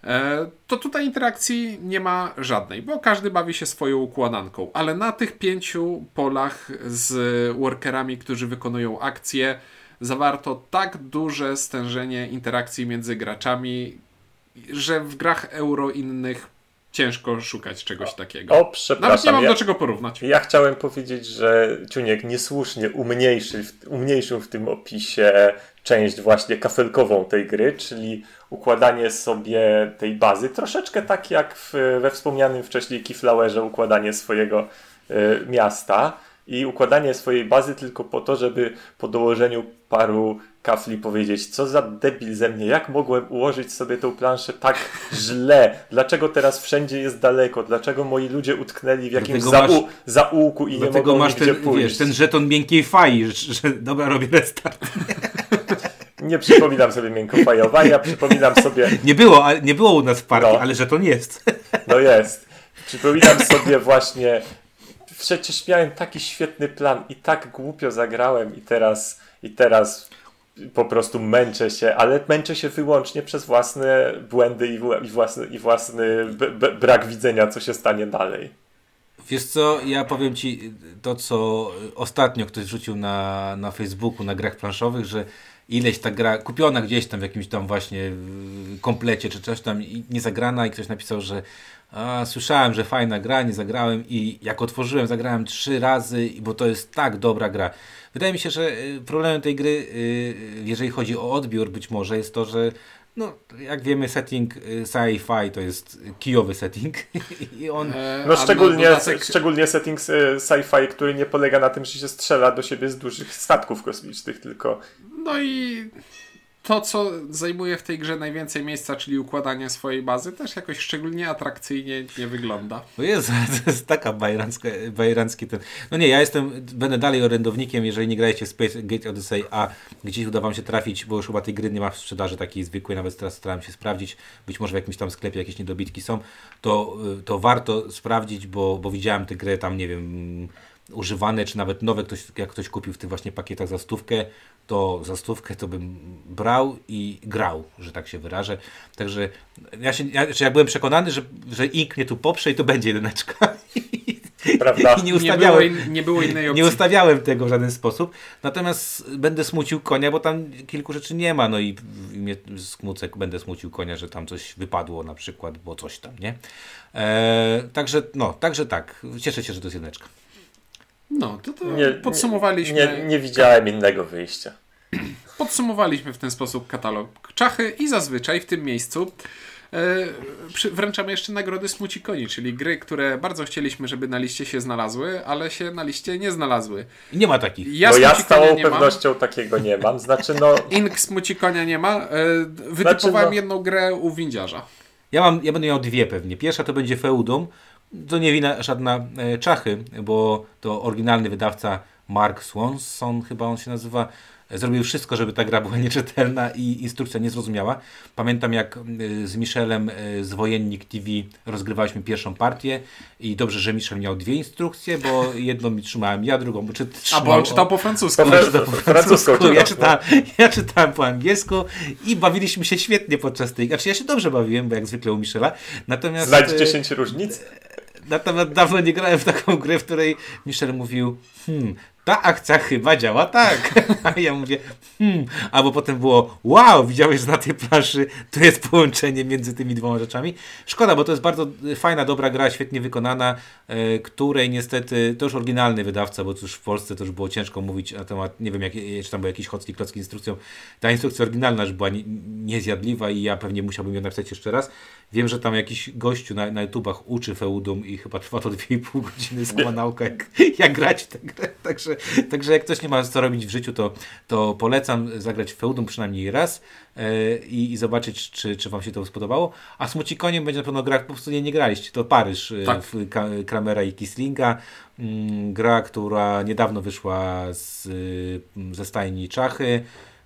e, to tutaj interakcji nie ma żadnej, bo każdy bawi się swoją układanką. Ale na tych pięciu polach z workerami, którzy wykonują akcje, zawarto tak duże stężenie interakcji między graczami, że w grach euro innych ciężko szukać czegoś takiego. O, Nawet nie przepraszam. mam Ja, do czego porównać. ja chciałem powiedzieć, że Ciuniek niesłusznie umniejszył, umniejszył w tym opisie część właśnie kafelkową tej gry, czyli układanie sobie tej bazy. Troszeczkę tak jak w, we wspomnianym wcześniej Keyflowerze układanie swojego y, miasta i układanie swojej bazy tylko po to, żeby po dołożeniu paru kafli powiedzieć, co za debil ze mnie, jak mogłem ułożyć sobie tą planszę tak źle, dlaczego teraz wszędzie jest daleko, dlaczego moi ludzie utknęli w jakimś Dlatego zau- masz- zaułku i nie mogą masz nigdzie ten, pójść. wiesz, ten żeton miękkiej fai, że, że dobra, robię restart. <laughs> Nie przypominam sobie miękkofajowania, przypominam sobie, <laughs> Nie było, nie było u nas w partii, No. ale żeton jest. <laughs> no jest, przypominam sobie właśnie, przecież miałem taki świetny plan i tak głupio zagrałem i teraz, i teraz po prostu męczę się, ale męczę się wyłącznie przez własne błędy i, i własny, i własny brak widzenia, co się stanie dalej. Wiesz co, ja powiem Ci to, co ostatnio ktoś rzucił na, na Facebooku, na grach planszowych, że ileś ta gra, kupiona gdzieś tam w jakimś tam właśnie komplecie czy coś tam i nie zagrana i ktoś napisał, że a, słyszałem, że fajna gra, nie zagrałem i jak otworzyłem, zagrałem trzy razy, bo to jest tak dobra gra. Wydaje mi się, że y, problemem tej gry, y, jeżeli chodzi o odbiór być może, jest to, że no, jak wiemy, setting y, sci-fi to jest kijowy setting <laughs> i on E, No szczególnie, dodatek- szczególnie setting sci-fi, który nie polega na tym, że się strzela do siebie z dużych statków kosmicznych, tylko No i to, co zajmuje w tej grze najwięcej miejsca, czyli układanie swojej bazy, też jakoś szczególnie atrakcyjnie nie wygląda. No jest, <laughs> to jest taka bajerancka, bajerancki ten. No nie, ja jestem, będę dalej orędownikiem, jeżeli nie grajecie w Space Gate Odyssey, a gdzieś uda wam się trafić, bo już chyba tej gry nie ma w sprzedaży takiej zwykłej, nawet teraz starałem się sprawdzić, być może w jakimś tam sklepie jakieś niedobitki są, to, y, to warto sprawdzić, bo, bo widziałem tę grę tam, nie wiem, używane, czy nawet nowe, ktoś, jak ktoś kupił w tych właśnie pakietach za stówkę, to za stówkę to bym brał i grał, że tak się wyrażę. Także ja się, ja, ja byłem przekonany, że, że Ink mnie tu poprze i to będzie jedyneczka. Prawda. I nie Nie było, ustawiałem, in, nie było innej opcji. nie ustawiałem tego w żaden sposób. Natomiast będę smucił konia, bo tam kilku rzeczy nie ma. No i, i mnie skmucę, będę smucił konia, że tam coś wypadło na przykład, bo coś tam, nie? E, także, no, także tak. Cieszę się, że to jest jedyneczka. No, to, to Nie- podsumowaliśmy, nie, nie widziałem innego wyjścia. <clears throat> podsumowaliśmy w ten sposób katalog czachy i zazwyczaj w tym miejscu E, przy, wręczamy jeszcze nagrody Smucikoni, czyli gry, które bardzo chcieliśmy, żeby na liście się znalazły, ale się na liście nie znalazły. I nie ma takich. Ja no ja z całą nie mam. pewnością takiego nie mam. Znaczy no, <laughs> Ink Smucikonia nie ma. E, wytypowałem Znaczy, no- jedną grę u windziarza. Ja, mam, ja będę miał dwie pewnie. Pierwsza to będzie Feudum. To nie wina żadna e, Czachy, bo to oryginalny wydawca Mark Swanson, chyba on się nazywa, e, zrobił wszystko, żeby ta gra była <laughs> nieczytelna i instrukcja niezrozumiała. Pamiętam jak e, z Michelem e, z Wojennik TV rozgrywaliśmy pierwszą partię i dobrze, że Michel miał dwie instrukcje, bo jedną mi trzymałem ja, drugą czy, A trzymał bo on czytał po francusku. Po czytał <laughs> po francusku, ja czytał. czytałem, ja czytałem po angielsku i bawiliśmy się świetnie podczas tej. Znaczy ja się dobrze bawiłem, bo jak zwykle u Michela. Natomiast, znajdź e, 10 różnic. Natomiast dawno nie grałem w taką grę, w której Michel mówił, hmm, ta akcja chyba działa tak. <laughs> A ja mówię, hmm, albo potem było, wow, widziałeś, że na tej planszy to jest połączenie między tymi dwoma rzeczami. Szkoda, bo to jest bardzo fajna, dobra gra, świetnie wykonana, e, której niestety, to już oryginalny wydawca, bo już w Polsce to już było ciężko mówić na temat, nie wiem, jak, czy tam był jakiś chocki klocki instrukcją. Ta instrukcja oryginalna już była nie, niezjadliwa i ja pewnie musiałbym ją napisać jeszcze raz. Wiem, że tam jakiś gościu na, na YouTubach uczy Feudum i chyba trwa to 2,5 godziny sama <laughs> nauka, jak, jak grać w tę grę. Także, także jak ktoś nie ma co robić w życiu, to, to polecam zagrać w Feudum przynajmniej raz e, i, zobaczyć, czy, czy wam się to spodobało. A Smucikoniem będzie na pewno gra, po prostu nie, nie graliście. To Paryż e, Tak. w Kramera i Kislinga. Mm, gra, która niedawno wyszła z, y, ze stajni Czachy.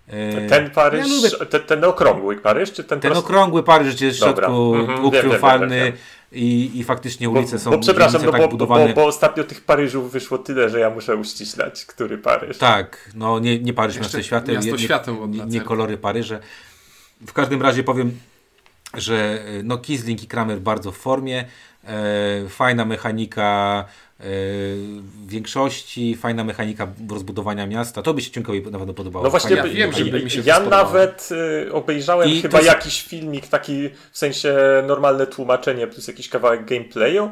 E, Ten Paryż, ja lubię ten, ten okrągły Paryż, czy ten, ten prosty? okrągły Paryż, gdzie jest w środku Mhm. I, i faktycznie Bo, ulice są bo przepraszam, no tak bo, bo, budowane. bo, bo ostatnio tych Paryżów wyszło tyle, że ja muszę uściślać, który Paryż. Tak, no nie, nie Paryż, Jeszcze miasto świateł, miasto nie, świateł od nie, nie kolory Paryża. W każdym razie powiem, że e, no Kisling i Kramer bardzo w formie, e, fajna mechanika e, w większości, fajna mechanika rozbudowania miasta. To by się Cienkowi na pewno podobało. No właśnie, Fajna Ja wiem, mechanika. żeby mi się ja spodobało. nawet y, obejrzałem I chyba jest- jakiś filmik, taki w sensie normalne tłumaczenie plus jakiś kawałek gameplayu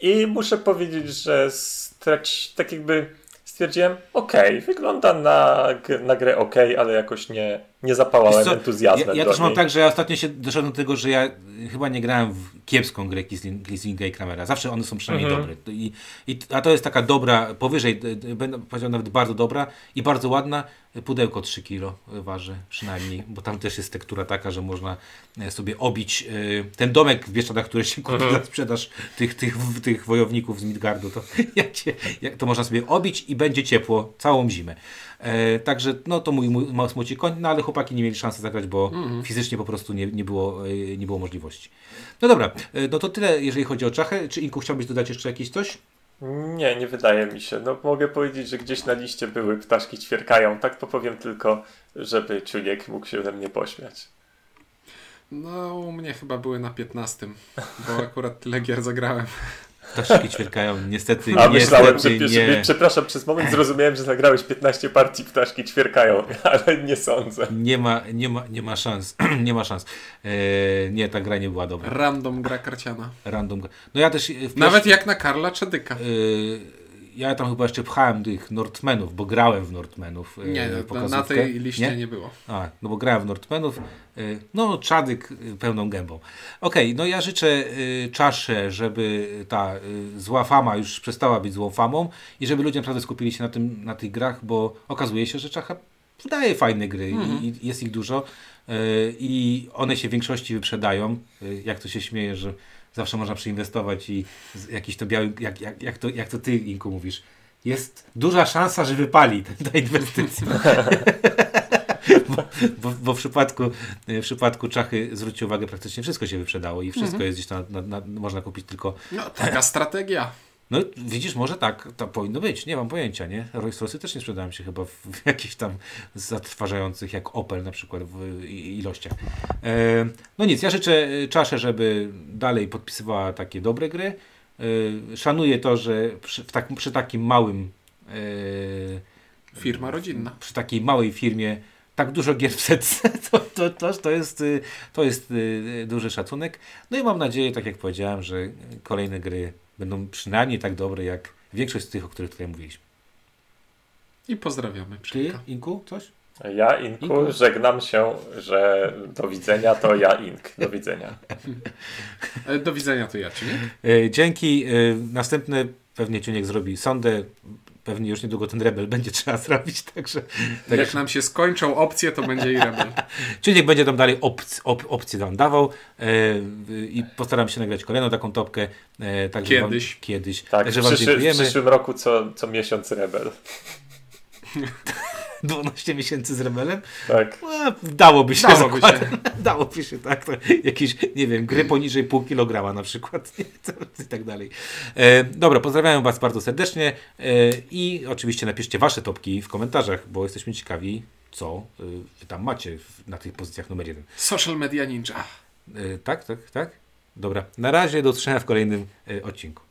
i muszę powiedzieć, że strać, tak jakby stwierdziłem, okej, wygląda na, na grę okej, ale jakoś nie, nie zapałałem co, entuzjazmem Ja, ja też mam niej. tak, że ja ostatnio się doszedłem do tego, że ja chyba nie grałem w kiepską grę Kisling- Kislinga i Kramera. Zawsze one są przynajmniej Mhm. dobre. I, i, a to jest taka dobra, powyżej, będę powiedział nawet bardzo dobra i bardzo ładna. Pudełko 3 kilo waży przynajmniej, bo tam też jest tektura taka, że można e, sobie obić e, ten domek w Bieszczadach, który się kupi Mhm. na sprzedaż tych, tych, tych wojowników z Midgardu, to, <laughs> się, jak, to można sobie obić i będzie ciepło całą zimę. E, także no to mój, mój mały smuci koń, no ale chłopaki nie mieli szansy zagrać, bo fizycznie po prostu nie, nie, było, e, nie było możliwości. No dobra, e, no to tyle jeżeli chodzi o Czachę. Czy Inku chciałbyś dodać jeszcze jakieś coś? Nie, nie wydaje mi się. No mogę powiedzieć, że gdzieś na liście były ptaszki ćwierkają. Tak to powiem tylko, żeby Czuniek mógł się ze mnie pośmiać. No, u mnie chyba były na 15, bo akurat tyle gier zagrałem. Ptaszki ćwierkają, niestety, A myślałem, że, niestety że nie. przepraszam, przez moment zrozumiałem, że zagrałeś 15 partii ptaszki ćwierkają, <laughs> ale nie sądzę. Nie ma, nie ma, nie ma szans. <clears throat> nie ma szans. E, nie, ta gra nie była dobra. Random gra karciana. Random. gra. No ja też e, w Nawet jak na Karla Czedyka. Y, ja tam chyba jeszcze pchałem tych Northmenów, bo grałem w Northmenów. y, Nie, na, pokazówkę. na tej liście nie, było. A, no bo grałem w Northmenów. y, No, czadyk y, pełną gębą. Okej, no ja życzę czaszę, żeby ta zła fama już przestała być złą famą i żeby ludzie naprawdę skupili się na, tym, na tych grach, bo okazuje się, że czacha wydaje fajne gry i, i jest ich dużo i one się w większości wyprzedają. Jak to się śmieje, że zawsze można przeinwestować i jakiś to biały, jak, jak, jak, to, jak to ty, Inku, mówisz. Jest duża szansa, że wypali ta, inwestycja. <laughs> bo, bo, bo w przypadku, w przypadku Czachy zwróćcie uwagę, praktycznie wszystko się wyprzedało i wszystko jest gdzieś tam, na, na, można kupić tylko. No, taka strategia. No widzisz, może tak, to powinno być, nie mam pojęcia, nie? Rolls Royce też nie sprzedają się chyba w, w jakichś tam zatrważających, jak Opel na przykład w ilościach. E, no nic, ja życzę e, Czasze, żeby dalej podpisywała takie dobre gry. E, szanuję to, że przy, w tak, przy takim małym e, Firma rodzinna. przy takiej małej firmie tak dużo gier w setce, <laughs> to, to, to, to, jest, y, to jest y, duży szacunek. No i mam nadzieję, tak jak powiedziałem, że kolejne gry będą przynajmniej tak dobre, jak większość z tych, o których tutaj mówiliśmy. I pozdrawiamy Ty. Inku, coś? Ja, Inku, Inku. żegnam się, że do widzenia to ja, Ink. Do widzenia. E, Do widzenia to ja, czy nie? E, Dzięki. e, Następny pewnie Ciuniek zrobi sondę. Pewnie już niedługo ten rebel będzie <laughs> trzeba zrobić, także... Jak także nam się skończą opcje, to będzie i rebel. <laughs> Ciuniek będzie tam dalej opc, op, opcje tam dawał e, i postaram się nagrać kolejną taką topkę. E, także Kiedyś. Wam, kiedyś. Tak, w, także Wam przyszły, w przyszłym roku co, co miesiąc Rebel. <laughs> 12 miesięcy z rebelem. Tak. No, dałoby się. Dałoby zakładam. się. <laughs> Dałoby się, tak. To jakieś, nie wiem, gry poniżej pół kilograma na przykład. <laughs> I tak dalej. E, dobra, pozdrawiam Was bardzo serdecznie e, i oczywiście napiszcie Wasze topki w komentarzach, bo jesteśmy ciekawi, co e, Wy tam macie w, na tych pozycjach numer jeden. Social Media Ninja. E, tak, tak, tak. Dobra. Na razie do usłyszenia w kolejnym e, odcinku.